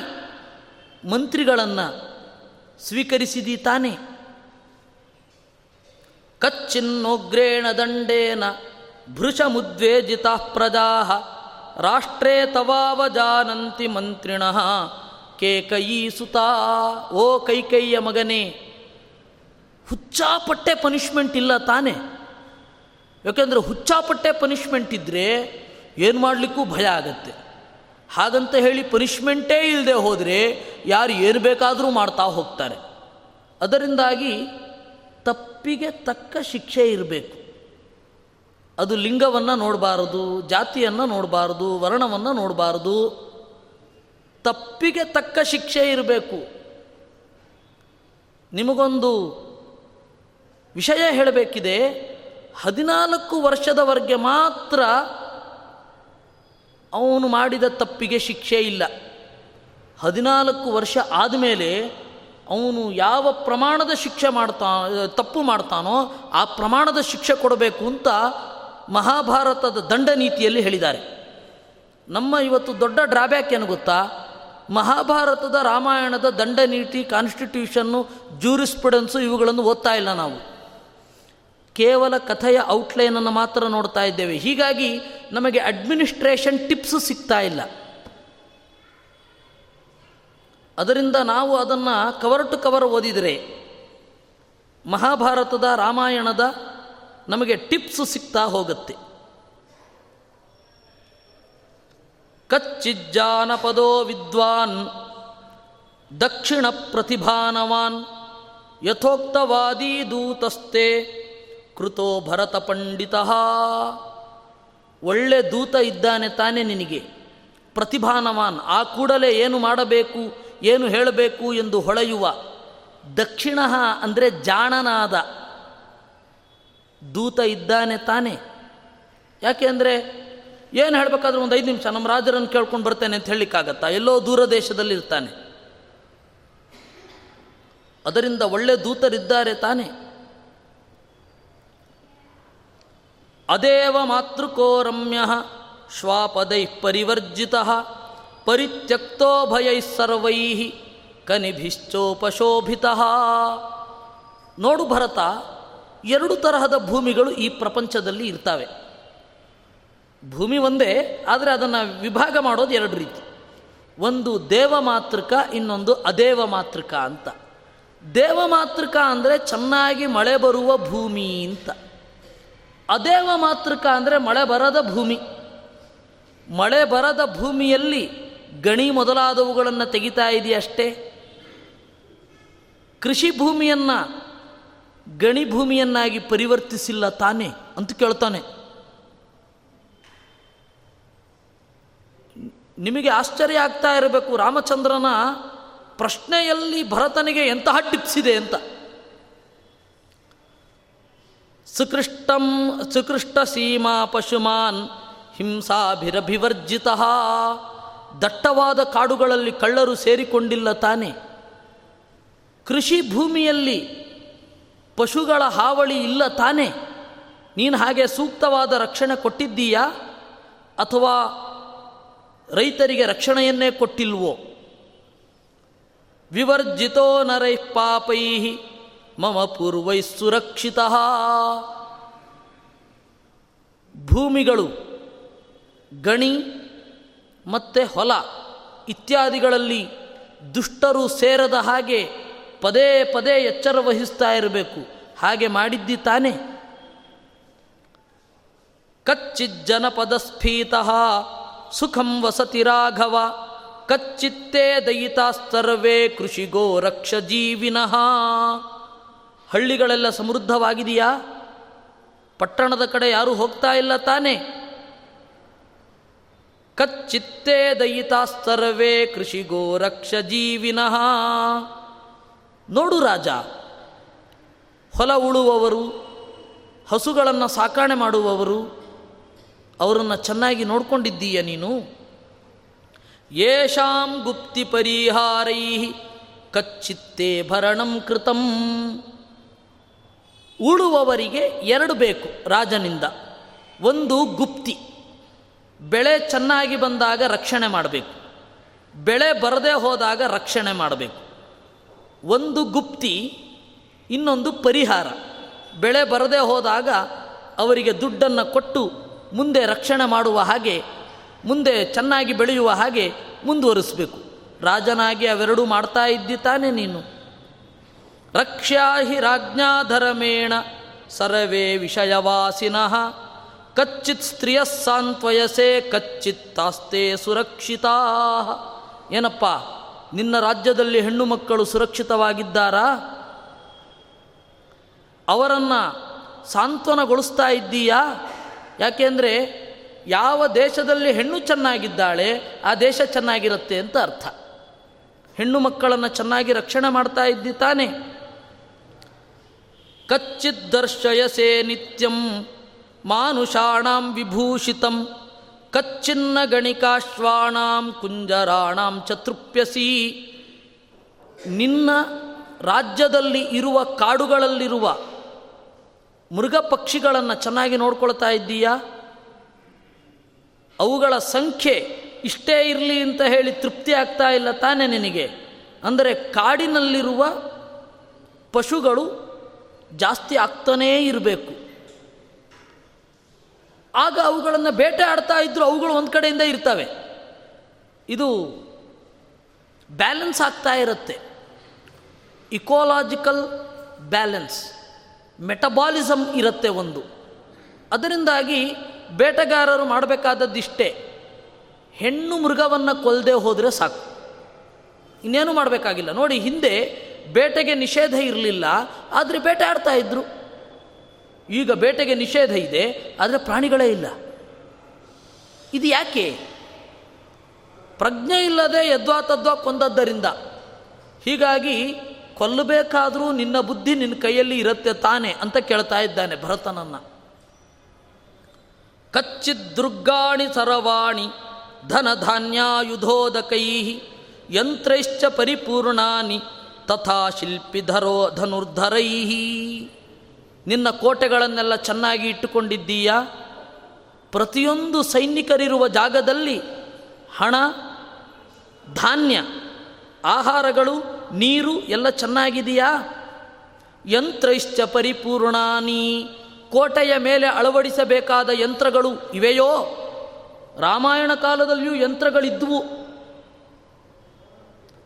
A: ಮಂತ್ರಿಗಳನ್ನು ಸ್ವೀಕರಿಸಿದಿ ತಾನೆ. ಕಚ್ಚಿನ್ನೋಗ್ರೇಣ ದಂಡೇನ ಭೃಷಮುದ್ವೇಜಿತ ಪ್ರಜಾ. ರಾಷ್ಟ್ರೇ ತವಾವಜಾನಂತಿ ಮಂತ್ರಿಣ. ಕೇಕಯಿ ಸುತಾ, ಓ ಕೈಕೈಯ ಮಗನೇ, ಹುಚ್ಚಾಪಟ್ಟೆ ಪನಿಷ್ಮೆಂಟ್ ಇಲ್ಲ ತಾನೆ. ಯಾಕೆಂದರೆ ಹುಚ್ಚಾಪಟ್ಟೆ ಪನಿಷ್ಮೆಂಟ್ ಇದ್ದರೆ ಏನು ಮಾಡಲಿಕ್ಕೂ ಭಯ ಆಗತ್ತೆ. ಹಾಗಂತ ಹೇಳಿ ಪನಿಷ್ಮೆಂಟೇ ಇಲ್ಲದೆ ಹೋದರೆ ಯಾರು ಏನು ಬೇಕಾದರೂ ಮಾಡ್ತಾ ಹೋಗ್ತಾರೆ. ಅದರಿಂದಾಗಿ ತಪ್ಪಿಗೆ ತಕ್ಕ ಶಿಕ್ಷೆ ಇರಬೇಕು. ಅದು ಲಿಂಗವನ್ನು ನೋಡಬಾರದು, ಜಾತಿಯನ್ನು ನೋಡಬಾರದು, ವರ್ಣವನ್ನು ನೋಡಬಾರದು ತಪ್ಪಿಗೆ ತಕ್ಕ ಶಿಕ್ಷೆ ಇರಬೇಕು. ನಿಮಗೊಂದು ವಿಷಯ ಹೇಳಬೇಕಿದೆ, ಹದಿನಾಲ್ಕು ವರ್ಷದವರೆಗೆ ಮಾತ್ರ ಅವನು ಮಾಡಿದ ತಪ್ಪಿಗೆ ಶಿಕ್ಷೆ ಇಲ್ಲ. ಹದಿನಾಲ್ಕು ವರ್ಷ ಆದಮೇಲೆ ಅವನು ಯಾವ ಪ್ರಮಾಣದ ಶಿಕ್ಷೆ ಮಾಡ್ತಾ, ತಪ್ಪು ಮಾಡ್ತಾನೋ ಆ ಪ್ರಮಾಣದ ಶಿಕ್ಷೆ ಕೊಡಬೇಕು ಅಂತ ಮಹಾಭಾರತದ ದಂಡ ನೀತಿಯಲ್ಲಿ ಹೇಳಿದ್ದಾರೆ. ನಮ್ಮ ಇವತ್ತು ದೊಡ್ಡ ಡ್ರಾಬ್ಯಾಕ್ ಏನು ಗೊತ್ತಾ? ಮಹಾಭಾರತದ ರಾಮಾಯಣದ ದಂಡ ನೀತಿ ಕಾನ್ಸ್ಟಿಟ್ಯೂಷನ್ನು ಜೂರಿಸ್ಪ್ರುಡೆನ್ಸು ಇವುಗಳನ್ನು ಓದ್ತಾ ಇಲ್ಲ ನಾವು. ಕೇವಲ ಕಥೆಯ ಔಟ್ಲೈನನ್ನು ಮಾತ್ರ ನೋಡ್ತಾ ಇದ್ದೇವೆ. ಹೀಗಾಗಿ ನಮಗೆ ಅಡ್ಮಿನಿಸ್ಟ್ರೇಷನ್ ಟಿಪ್ಸ್ ಸಿಗ್ತಾ ಇಲ್ಲ. ಅದರಿಂದ ನಾವು ಅದನ್ನು ಕವರ್ ಟು ಕವರ್ ಓದಿದರೆ ಮಹಾಭಾರತದ ರಾಮಾಯಣದ ನಮಗೆ ಟಿಪ್ಸ್ ಸಿಗ್ತಾ ಹೋಗುತ್ತೆ. ಕಚ್ಚಿಜ್ಜಾನಪದೋ ವಿದ್ವಾನ್ ದಕ್ಷಿಣ ಪ್ರತಿಭಾನವಾನ್ ಯಥೋಕ್ತವಾದೀ ದೂತಸ್ತೆ ಕೃತೋ ಭರತ ಪಂಡಿತ ಒಳ್ಳೆ ದೂತ ಇದ್ದಾನೆ ತಾನೆ ನಿನಗೆ. ಪ್ರತಿಭಾನವಾನ್, ಆ ಕೂಡಲೇ ಏನು ಮಾಡಬೇಕು, ಏನು ಹೇಳಬೇಕು ಎಂದು ಹೊಳೆಯುವ ದಕ್ಷಿಣ ಅಂದರೆ ಜಾಣನಾದ ದೂತ ಇದ್ದಾನೆ ತಾನೆ. ಯಾಕೆ ಅಂದರೆ ಏನು ಹೇಳಬೇಕಾದ್ರೆ ಒಂದು ಐದು ನಿಮಿಷ ನಮ್ಮ ರಾಜರನ್ನು ಕೇಳ್ಕೊಂಡು ಬರ್ತೇನೆ ಅಂತ ಹೇಳಲಿಕ್ಕಾಗತ್ತಾ? ಎಲ್ಲೋ ದೂರ ದೇಶದಲ್ಲಿ ಇರ್ತಾನೆ ಅದರಿಂದ ಒಳ್ಳೆ ದೂತರಿದ್ದಾರೆ ತಾನೆ. ಅದೇವ ಮಾತೃಕೋ ರಮ್ಯ ಶ್ವಾಪದೈ ಪರಿವರ್ಜಿತ ಪರಿತ್ಯಕ್ತೋ ಭಯೈ ಸರ್ವೈ ಕನಿಭಿಶ್ಚೋಪಶೋಭಿತ. ನೋಡು ಭರತ, ಎರಡು ತರಹದ ಭೂಮಿಗಳು ಈ ಪ್ರಪಂಚದಲ್ಲಿ ಇರ್ತವೆ. ಭೂಮಿ ಒಂದೇ, ಆದರೆ ಅದನ್ನು ವಿಭಾಗ ಮಾಡೋದು ಎರಡು ರೀತಿ. ಒಂದು ದೇವ ಮಾತೃಕ, ಇನ್ನೊಂದು ಅದೇವ ಮಾತೃಕ ಅಂತ. ದೇವಮಾತೃಕ ಅಂದರೆ ಚೆನ್ನಾಗಿ ಮಳೆ ಬರುವ ಭೂಮಿ ಅಂತ. ಅದೇವ ಮಾತೃಕ ಅಂದರೆ ಮಳೆ ಬರದ ಭೂಮಿ. ಮಳೆ ಬರದ ಭೂಮಿಯಲ್ಲಿ ಗಣಿ ಮೊದಲಾದವುಗಳನ್ನು ತೆಗಿತಾ ಇದೆಯಷ್ಟೇ ಕೃಷಿ ಭೂಮಿಯನ್ನು ಗಣಿ ಭೂಮಿಯನ್ನಾಗಿ ಪರಿವರ್ತಿಸಿಲ್ಲ ತಾನೇ ಅಂತ ಕೇಳ್ತಾನೆ. ನಿಮಗೆ ಆಶ್ಚರ್ಯ ಆಗ್ತಾ ಇರಬೇಕು, ರಾಮಚಂದ್ರನ ಪ್ರಶ್ನೆಯಲ್ಲಿ ಭರತನಿಗೆ ಎಂತಹ ಟಿಪ್ಸಿದೆ ಅಂತ. ಸುಕೃಷ್ಟಂ, ಸುಕೃಷ್ಟ ಸೀಮಾ ಪಶುಮಾನ್ ಹಿಂಸಾಭಿರಭಿವರ್ಜಿತ. ದಟ್ಟವಾದ ಕಾಡುಗಳಲ್ಲಿ ಕಳ್ಳರು ಸೇರಿಕೊಂಡಿಲ್ಲ ತಾನೆ. ಕೃಷಿ ಭೂಮಿಯಲ್ಲಿ ಪಶುಗಳ ಹಾವಳಿ ಇಲ್ಲ ತಾನೆ. ನೀನು ಹಾಗೆ ಸೂಕ್ತವಾದ ರಕ್ಷಣೆ ಕೊಟ್ಟಿದ್ದೀಯಾ ಅಥವಾ ರೈತರಿಗೆ ರಕ್ಷಣೆಯನ್ನೇ ಕೊಟ್ಟಿಲ್ವೋ? ವಿವರ್ಜಿತೋ ನರೈ ಪಾಪೈ ಮಮ ಪೂರ್ವೈ ಸುರಕ್ಷಿತ. ಭೂಮಿಗಳು, ಗಣಿ ಮತ್ತು ಹೊಲ ಇತ್ಯಾದಿಗಳಲ್ಲಿ ದುಷ್ಟರು ಸೇರದ ಹಾಗೆ ಪದೇ ಪದೇ ಎಚ್ಚರ ವಹಿಸ್ತಾ ಇರಬೇಕು. ಹಾಗೆ ಮಾಡಿದ್ದಿ ತಾನೇ? ಕಚ್ಚಿಜ್ಜನಪದ ಸ್ಫೀತ ಸುಖಂ ವಸತಿ ರಾಘವ, ಕಚ್ಚಿತ್ತೇ ದಯಿತಾಸ್ತರ್ವೇ ಕೃಷಿಗೋ ರಕ್ಷ ಜೀವಿನಃ. ಹಳ್ಳಿಗಳೆಲ್ಲ ಸಮೃದ್ಧವಾಗಿದೆಯಾ? ಪಟ್ಟಣದ ಕಡೆ ಯಾರೂ ಹೋಗ್ತಾ ಇಲ್ಲ ತಾನೆ? ಕಚ್ಚಿತ್ತೇ ದಯಿತಾಸ್ತರ್ವೇ ಕೃಷಿಗೋ ರಕ್ಷ ಜೀವಿನಃ. ನೋಡು ರಾಜ, ಹೊಲ ಉಳುವವರು, ಹಸುಗಳನ್ನು ಸಾಕಾಣೆ ಮಾಡುವವರು ಅವರನ್ನು ಚೆನ್ನಾಗಿ ನೋಡ್ಕೊಂಡಿದ್ದೀಯ ನೀನು? ಯೇಷಾಂ ಗುಪ್ತಿ ಪರಿಹಾರೈ ಕಚ್ಚಿತ್ತೇ ಭರಣಂ ಕೃತಂ. ಉಳುವವರಿಗೆ ಎರಡು ಬೇಕು ರಾಜನಿಂದ. ಒಂದು ಗುಪ್ತಿ. ಬೆಳೆ ಚೆನ್ನಾಗಿ ಬಂದಾಗ ರಕ್ಷಣೆ ಮಾಡಬೇಕು. ಬೆಳೆ ಬರದೇ ಹೋದಾಗ ರಕ್ಷಣೆ ಮಾಡಬೇಕು. ಒಂದು ಗುಪ್ತಿ, ಇನ್ನೊಂದು ಪರಿಹಾರ. ಬೆಳೆ ಬರದೇ ಹೋದಾಗ ಅವರಿಗೆ ದುಡ್ಡನ್ನು ಕೊಟ್ಟು ಮುಂದೆ ರಕ್ಷಣೆ ಮಾಡುವ ಹಾಗೆ, ಮುಂದೆ ಚೆನ್ನಾಗಿ ಬೆಳೆಯುವ ಹಾಗೆ ಮುಂದುವರಿಸಬೇಕು. ರಾಜನಾಗಿ ಅವೆರಡೂ ಮಾಡ್ತಾ ಇದ್ದಿ ತಾನೇ ನೀನು. ರಕ್ಷ್ಯಾಹಿ ರಾಜ್ಞಾಧರಮೇಣ ಸರ್ವೇ ವಿಷಯವಾಸಿನಃ. ಕಚ್ಚಿತ್ ಸ್ತ್ರೀಯ ಸಾಂತ್ವಯಸೆ ಕಚ್ಚಿತ್ ತಾಸ್ತೆ ಸುರಕ್ಷಿತಾ. ಏನಪ್ಪ, ನಿನ್ನ ರಾಜ್ಯದಲ್ಲಿ ಹೆಣ್ಣು ಮಕ್ಕಳು ಸುರಕ್ಷಿತವಾಗಿದ್ದಾರಾ? ಅವರನ್ನು ಸಾಂತ್ವನಗೊಳಿಸ್ತಾ ಇದ್ದೀಯಾ? ಯಾಕೆಂದರೆ ಯಾವ ದೇಶದಲ್ಲಿ ಹೆಣ್ಣು ಚೆನ್ನಾಗಿದ್ದಾಳೆ, ಆ ದೇಶ ಚೆನ್ನಾಗಿರುತ್ತೆ ಅಂತ ಅರ್ಥ. ಹೆಣ್ಣು ಮಕ್ಕಳನ್ನು ಚೆನ್ನಾಗಿ ರಕ್ಷಣೆ ಮಾಡ್ತಾ ಇದ್ದಿ ತಾನೆ. ಕಚ್ಚಿದ್ದರ್ಶಯಸೆ ನಿತ್ಯಂ, ಮಾನುಷಾಣಾಂ ವಿಭೂಷಿತಂ, ಕಚ್ಚಿನ್ನ ಗಣಿಕಾಶ್ವಾಣಾಂ ಕುಂಜರಾಣಾಂ ಚತೃಪ್ಯಸಿ ನಿನ್ನ ರಾಜ್ಯದಲ್ಲಿ ಇರುವ ಕಾಡುಗಳಲ್ಲಿರುವ ಮೃಗ ಪಕ್ಷಿಗಳನ್ನು ಚೆನ್ನಾಗಿ ನೋಡ್ಕೊಳ್ತಾ ಇದ್ದೀಯಾ? ಅವುಗಳ ಸಂಖ್ಯೆ ಇಷ್ಟೇ ಇರಲಿ ಅಂತ ಹೇಳಿ ತೃಪ್ತಿ ಆಗ್ತಾ ಇಲ್ಲ ತಾನೇ ನಿನಗೆ? ಅಂದರೆ ಕಾಡಿನಲ್ಲಿರುವ ಪಶುಗಳು ಜಾಸ್ತಿ ಆಗ್ತಾನೇ ಇರಬೇಕು. ಆಗ ಅವುಗಳನ್ನು ಬೇಟೆ ಆಡ್ತಾ ಇದ್ದರೂ ಅವುಗಳು ಒಂದು ಕಡೆಯಿಂದ ಇರ್ತವೆ. ಇದು ಬ್ಯಾಲೆನ್ಸ್ ಆಗ್ತಾ ಇರುತ್ತೆ. Ecological balance. ಮೆಟಬಾಲಿಸಮ್ ಇರುತ್ತೆ ಒಂದು. ಅದರಿಂದಾಗಿ ಬೇಟೆಗಾರರು ಮಾಡಬೇಕಾದದ್ದಿಷ್ಟೇ. ಹೆಣ್ಣು ಮೃಗವನ್ನು ಕೊಲ್ಲದೆ ಹೋದರೆ ಸಾಕು. ಇನ್ನೇನು ಮಾಡಬೇಕಾಗಿಲ್ಲ. ನೋಡಿ, ಹಿಂದೆ ಬೇಟೆಗೆ ನಿಷೇಧ ಇರಲಿಲ್ಲ, ಆದರೆ ಬೇಟೆ ಆಡ್ತಾ ಇದ್ರು. ಈಗ ಬೇಟೆಗೆ ನಿಷೇಧ ಇದೆ, ಆದರೆ ಪ್ರಾಣಿಗಳೇ ಇಲ್ಲ. ಇದು ಯಾಕೆ? ಪ್ರಜ್ಞೆ ಇಲ್ಲದೆ ಯದ್ವಾ ತದ್ವಾ ಕೊಂದದ್ದರಿಂದ. ಹೀಗಾಗಿ ಕೊಲ್ಲಬೇಕಾದರೂ ನಿನ್ನ ಬುದ್ಧಿ ನಿನ್ನ ಕೈಯಲ್ಲಿ ಇರುತ್ತೆ ತಾನೆ ಅಂತ ಕೇಳ್ತಾ ಇದ್ದಾನೆ ಭರತನನ್ನ. ಕಚ್ಚಿದೃಗ್ಗಾಣಿ ಸರವಾಣಿ ಧನಧಾನ್ಯಾಯುಧೋದಕೈ ಯಂತ್ರೈಶ್ಚ ಪರಿಪೂರ್ಣಾನಿ ತಥಾ ಶಿಲ್ಪಿಧರೋ ಧನುರ್ಧರೈ ನಿನ್ನ ಕೋಟೆಗಳನ್ನೆಲ್ಲ ಚೆನ್ನಾಗಿ ಇಟ್ಟುಕೊಂಡಿದ್ದೀಯಾ? ಪ್ರತಿಯೊಂದು ಸೈನಿಕರಿರುವ ಜಾಗದಲ್ಲಿ ಹಣ, ಧಾನ್ಯ, ಆಹಾರಗಳು ನೀರು ಎಲ್ಲ ಚೆನ್ನಾಗಿದೆಯಾ? ಯಂತ್ರೈಶ್ಚ ಪರಿಪೂರ್ಣಾನಿ ಕೋಟೆಯ ಮೇಲೆ ಅಳವಡಿಸಬೇಕಾದ ಯಂತ್ರಗಳು ಇವೆಯೋ? ರಾಮಾಯಣ ಕಾಲದಲ್ಲಿಯೂ ಯಂತ್ರಗಳಿದ್ದುವು.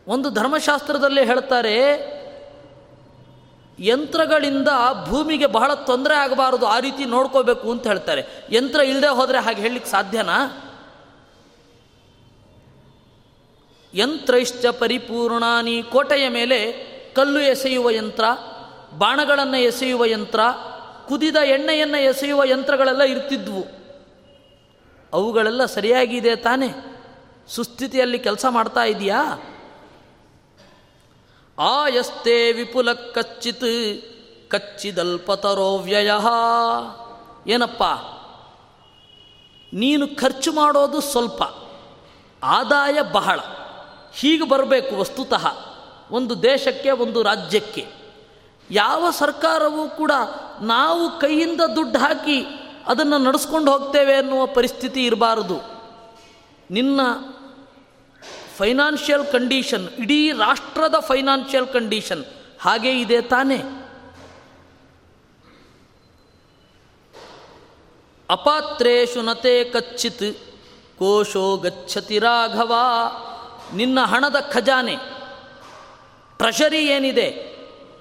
A: ಒಂದು ಧರ್ಮಶಾಸ್ತ್ರದಲ್ಲೇ ಹೇಳ್ತಾರೆ, ಯಂತ್ರಗಳಿಂದ ಭೂಮಿಗೆ ಬಹಳ ತೊಂದರೆ ಆಗಬಾರದು, ಆ ರೀತಿ ನೋಡ್ಕೋಬೇಕು ಅಂತ ಹೇಳ್ತಾರೆ. ಯಂತ್ರ ಇಲ್ಲದೆ ಹೋದರೆ ಹಾಗೆ ಹೇಳಲಿಕ್ಕೆ ಸಾಧ್ಯನಾ? ಯಂತ್ರೈಶ್ಚ ಪರಿಪೂರ್ಣಾನಿ ಕೋಟೆಯ ಮೇಲೆ ಕಲ್ಲು ಎಸೆಯುವ ಯಂತ್ರ, ಬಾಣಗಳನ್ನು ಎಸೆಯುವ ಯಂತ್ರ, ಕುದಿದ ಎಣ್ಣೆಯನ್ನು ಎಸೆಯುವ ಯಂತ್ರಗಳೆಲ್ಲ ಇರ್ತಿದ್ವು. ಅವುಗಳೆಲ್ಲ ಸರಿಯಾಗಿದೆ ತಾನೇ? ಸುಸ್ಥಿತಿಯಲ್ಲಿ ಕೆಲಸ ಮಾಡ್ತಾ ಇದೆಯಾ? ಆಯಸ್ತೆ ವಿಪುಲ ಕಚ್ಚಿತ್ ಕಚ್ಚಿದಲ್ಪತರೋ ವ್ಯಯ ಏನಪ್ಪ? ನೀನು ಖರ್ಚು ಮಾಡೋದು ಸ್ವಲ್ಪ, ಆದಾಯ ಬಹಳ. ಹೀಗೆ ಬರಬೇಕು ವಸ್ತುತಃ. ಒಂದು ದೇಶಕ್ಕೆ, ಒಂದು ರಾಜ್ಯಕ್ಕೆ. ಯಾವ ಸರ್ಕಾರವೂ ಕೂಡ ನಾವು ಕೈಯಿಂದ ದುಡ್ಡು ಹಾಕಿ ಅದನ್ನು ನಡೆಸ್ಕೊಂಡು ಹೋಗ್ತೇವೆ ಅನ್ನುವ ಪರಿಸ್ಥಿತಿ ಇರಬಾರದು. ನಿನ್ನ ಫೈನಾನ್ಷಿಯಲ್ ಕಂಡೀಷನ್, ಇಡೀ ರಾಷ್ಟ್ರದ ಫೈನಾನ್ಷಿಯಲ್ ಕಂಡೀಷನ್ ಹಾಗೇ ಇದೆ ತಾನೇ. ಅಪಾತ್ರೇಶು ನತೆ ಕಚ್ಚಿತ್, ಕೋಶೋ ಗಚ್ಚತಿ ರಾಘವ. ನಿನ್ನ ಹಣದ ಖಜಾನೆ. ಟ್ರೆಷರಿ ಏನಿದೆ?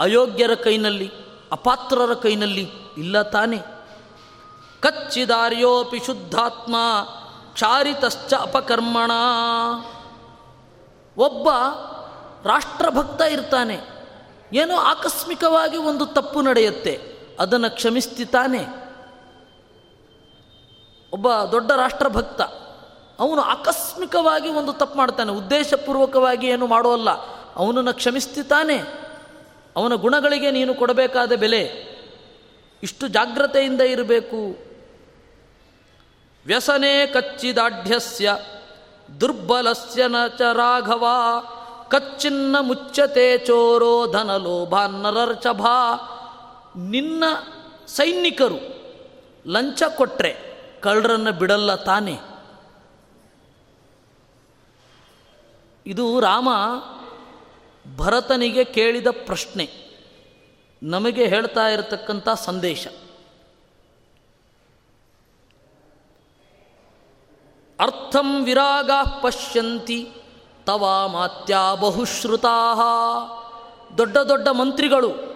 A: ಅಯೋಗ್ಯರ ಕೈನಲ್ಲಿ, ಅಪಾತ್ರರ ಕೈನಲ್ಲಿ ಇಲ್ಲ ತಾನೆ. ಕಚ್ಚಿದಾರ್ಯೋಪಿ ಶುದ್ಧಾತ್ಮ, ಕ್ಷಾರಿತಶ್ಚ ಅಪಕರ್ಮಣ. ಒಬ್ಬ ರಾಷ್ಟ್ರಭಕ್ತ ಇರ್ತಾನೆ. ಏನೋ ಆಕಸ್ಮಿಕವಾಗಿ ಒಂದು ತಪ್ಪು ನಡೆಯುತ್ತೆ. ಅದನ್ನು ಕ್ಷಮಿಸ್ತಿತಾನೆ ಒಬ್ಬ ದೊಡ್ಡ ರಾಷ್ಟ್ರಭಕ್ತ. ಅವನು ಆಕಸ್ಮಿಕವಾಗಿ ಒಂದು ತಪ್ಪು ಮಾಡ್ತಾನೆ, ಉದ್ದೇಶಪೂರ್ವಕವಾಗಿ ಏನು ಮಾಡೋಲ್ಲ ಅವನನ್ನು ಕ್ಷಮಿಸ್ತಿತಾನೆ ಅವನ ಗುಣಗಳಿಗೆ ನೀನು ಕೊಡಬೇಕಾದ ಬೆಲೆ. ಇಷ್ಟು ಜಾಗ್ರತೆಯಿಂದ ಇರಬೇಕು. ವ್ಯಸನೆ ಕಚ್ಚಿದಾಢ್ಯಸ್ಯ, ದುರ್ಬಲಸ್ಯ ನ ಚ ರಾಘವ, ಕಚ್ಚಿನ್ನ ಮುಚ್ಚತೆ ಚೋರೋ ಧನಲೋಭಾನ್ನರರ್ಚಭಾ ನಿನ್ನ ಸೈನಿಕರು ಲಂಚ ಕೊಟ್ಟರೆ ಕಳ್ಳರನ್ನು ಬಿಡಲ್ಲ ತಾನೆ. ಇದು ರಾಮ ಭರತನಿಗೆ ಕೇಳಿದ ಪ್ರಶ್ನೆ. ನಮಗೆ ಹೇಳ್ತಾ ಇರತಕ್ಕಂಥ ಸಂದೇಶ. ಅರ್ಥಂ ವಿರಾಗ ಪಶ್ಯಂತಿ ತವ ಮಾತ್ಯ ಬಹುಶ್ರುತಾ ದೊಡ್ಡ ದೊಡ್ಡ ಮಂತ್ರಿಗಳು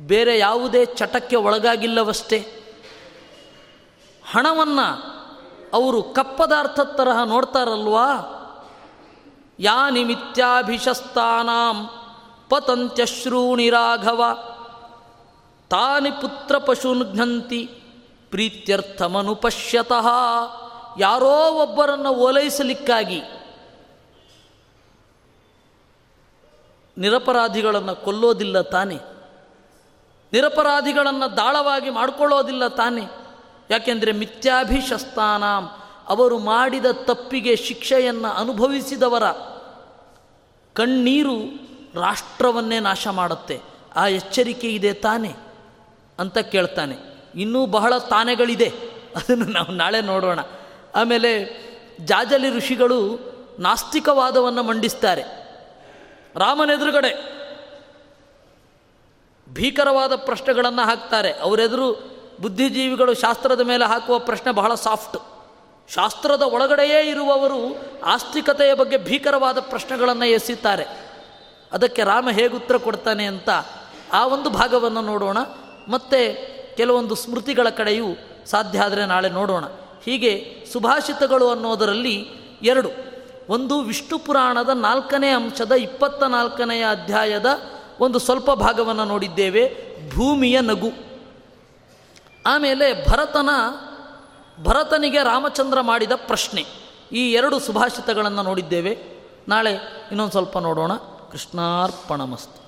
A: ಬೇರೆ ಯಾವುದೇ ಚಟಕ್ಕೆ ಒಳಗಾಗಿಲ್ಲವಷ್ಟೇ. ಹಣವನ್ನು ಅವರು ಕಪ್ಪದಾರ್ಥದ ತರಹ ನೋಡ್ತಾರಲ್ವಾ? ಯಾ ನಿಮಿತ್ಯಾಭಿಷಸ್ತಾನಾಂ ಪತಂತ್ಯಶ್ರೂಣಿ ರಾಘವ ತಾನಿ ಪುತ್ರ ಪಶುನ್ಘಂತಿ ಪ್ರೀತ್ಯರ್ಥಮನುಪಶ್ಯತಃ. ಯಾರೋ ಒಬ್ಬರನ್ನು ಓಲೈಸಲಿಕ್ಕಾಗಿ ನಿರಪರಾಧಿಗಳನ್ನು ಕೊಲ್ಲೋದಿಲ್ಲ ತಾನೆ. ನಿರಪರಾಧಿಗಳನ್ನು ದಾಳವಾಗಿ ಮಾಡಿಕೊಳ್ಳೋದಿಲ್ಲ ತಾನೆ. ಯಾಕೆಂದರೆ ಮಿಥ್ಯಾಭಿಶಸ್ತಾನಾಂ ಅವರು ಮಾಡಿದ ತಪ್ಪಿಗೆ ಶಿಕ್ಷೆಯನ್ನು ಅನುಭವಿಸಿದವರ ಕಣ್ಣೀರು ರಾಷ್ಟ್ರವನ್ನೇ ನಾಶ ಮಾಡುತ್ತೆ. ಆ ಎಚ್ಚರಿಕೆ ಇದೆ ತಾನೆ ಅಂತ ಕೇಳ್ತಾನೆ. ಇನ್ನೂ ಬಹಳ ತಾನೆಗಳಿದೆ. ಅದನ್ನು ನಾವು ನಾಳೆ ನೋಡೋಣ. ಆಮೇಲೆ ಜಾಜಲಿ ಋಷಿಗಳು ನಾಸ್ತಿಕವಾದವನ್ನು ಮಂಡಿಸ್ತಾರೆ. ರಾಮನೆದುರುಗಡೆ ಭೀಕರವಾದ ಪ್ರಶ್ನೆಗಳನ್ನು ಹಾಕ್ತಾರೆ. ಅವರೆದುರು ಬುದ್ಧಿಜೀವಿಗಳು ಶಾಸ್ತ್ರದ ಮೇಲೆ ಹಾಕುವ ಪ್ರಶ್ನೆ ಬಹಳ ಸಾಫ್ಟ್. ಶಾಸ್ತ್ರದ ಒಳಗಡೆಯೇ ಇರುವವರು ಆಸ್ತಿಕತೆಯ ಬಗ್ಗೆ ಭೀಕರವಾದ ಪ್ರಶ್ನೆಗಳನ್ನು ಎಸಿತಾರೆ. ಅದಕ್ಕೆ ರಾಮ ಹೇಗೆ ಉತ್ತರ ಕೊಡ್ತಾನೆ ಅಂತ ಆ ಒಂದು ಭಾಗವನ್ನು ನೋಡೋಣ. ಮತ್ತು ಕೆಲವೊಂದು ಸ್ಮೃತಿಗಳ ಕಡೆಯೂ ಸಾಧ್ಯ ಆದರೆ ನಾಳೆ ನೋಡೋಣ. ಹೀಗೆ ಸುಭಾಷಿತಗಳು ಅನ್ನೋದರಲ್ಲಿ ಎರಡು. ಒಂದು ವಿಷ್ಣು ಪುರಾಣದ ನಾಲ್ಕನೇ ಅಂಶದ ಇಪ್ಪತ್ತ ನಾಲ್ಕನೆಯ ಅಧ್ಯಾಯದ ಒಂದು ಸ್ವಲ್ಪ ಭಾಗವನ್ನು ನೋಡಿದ್ದೇವೆ. ಭೂಮಿಯ ನಗು. ಆಮೇಲೆ ಭರತನ ಭರತನಿಗೆ ರಾಮಚಂದ್ರ ಮಾಡಿದ ಪ್ರಶ್ನೆ. ಈ ಎರಡು ಸುಭಾಷಿತಗಳನ್ನು ನೋಡಿದ್ದೇವೆ. ನಾಳೆ ಇನ್ನೊಂದು ಸ್ವಲ್ಪ ನೋಡೋಣ. ಕೃಷ್ಣಾರ್ಪಣಮಸ್ತು.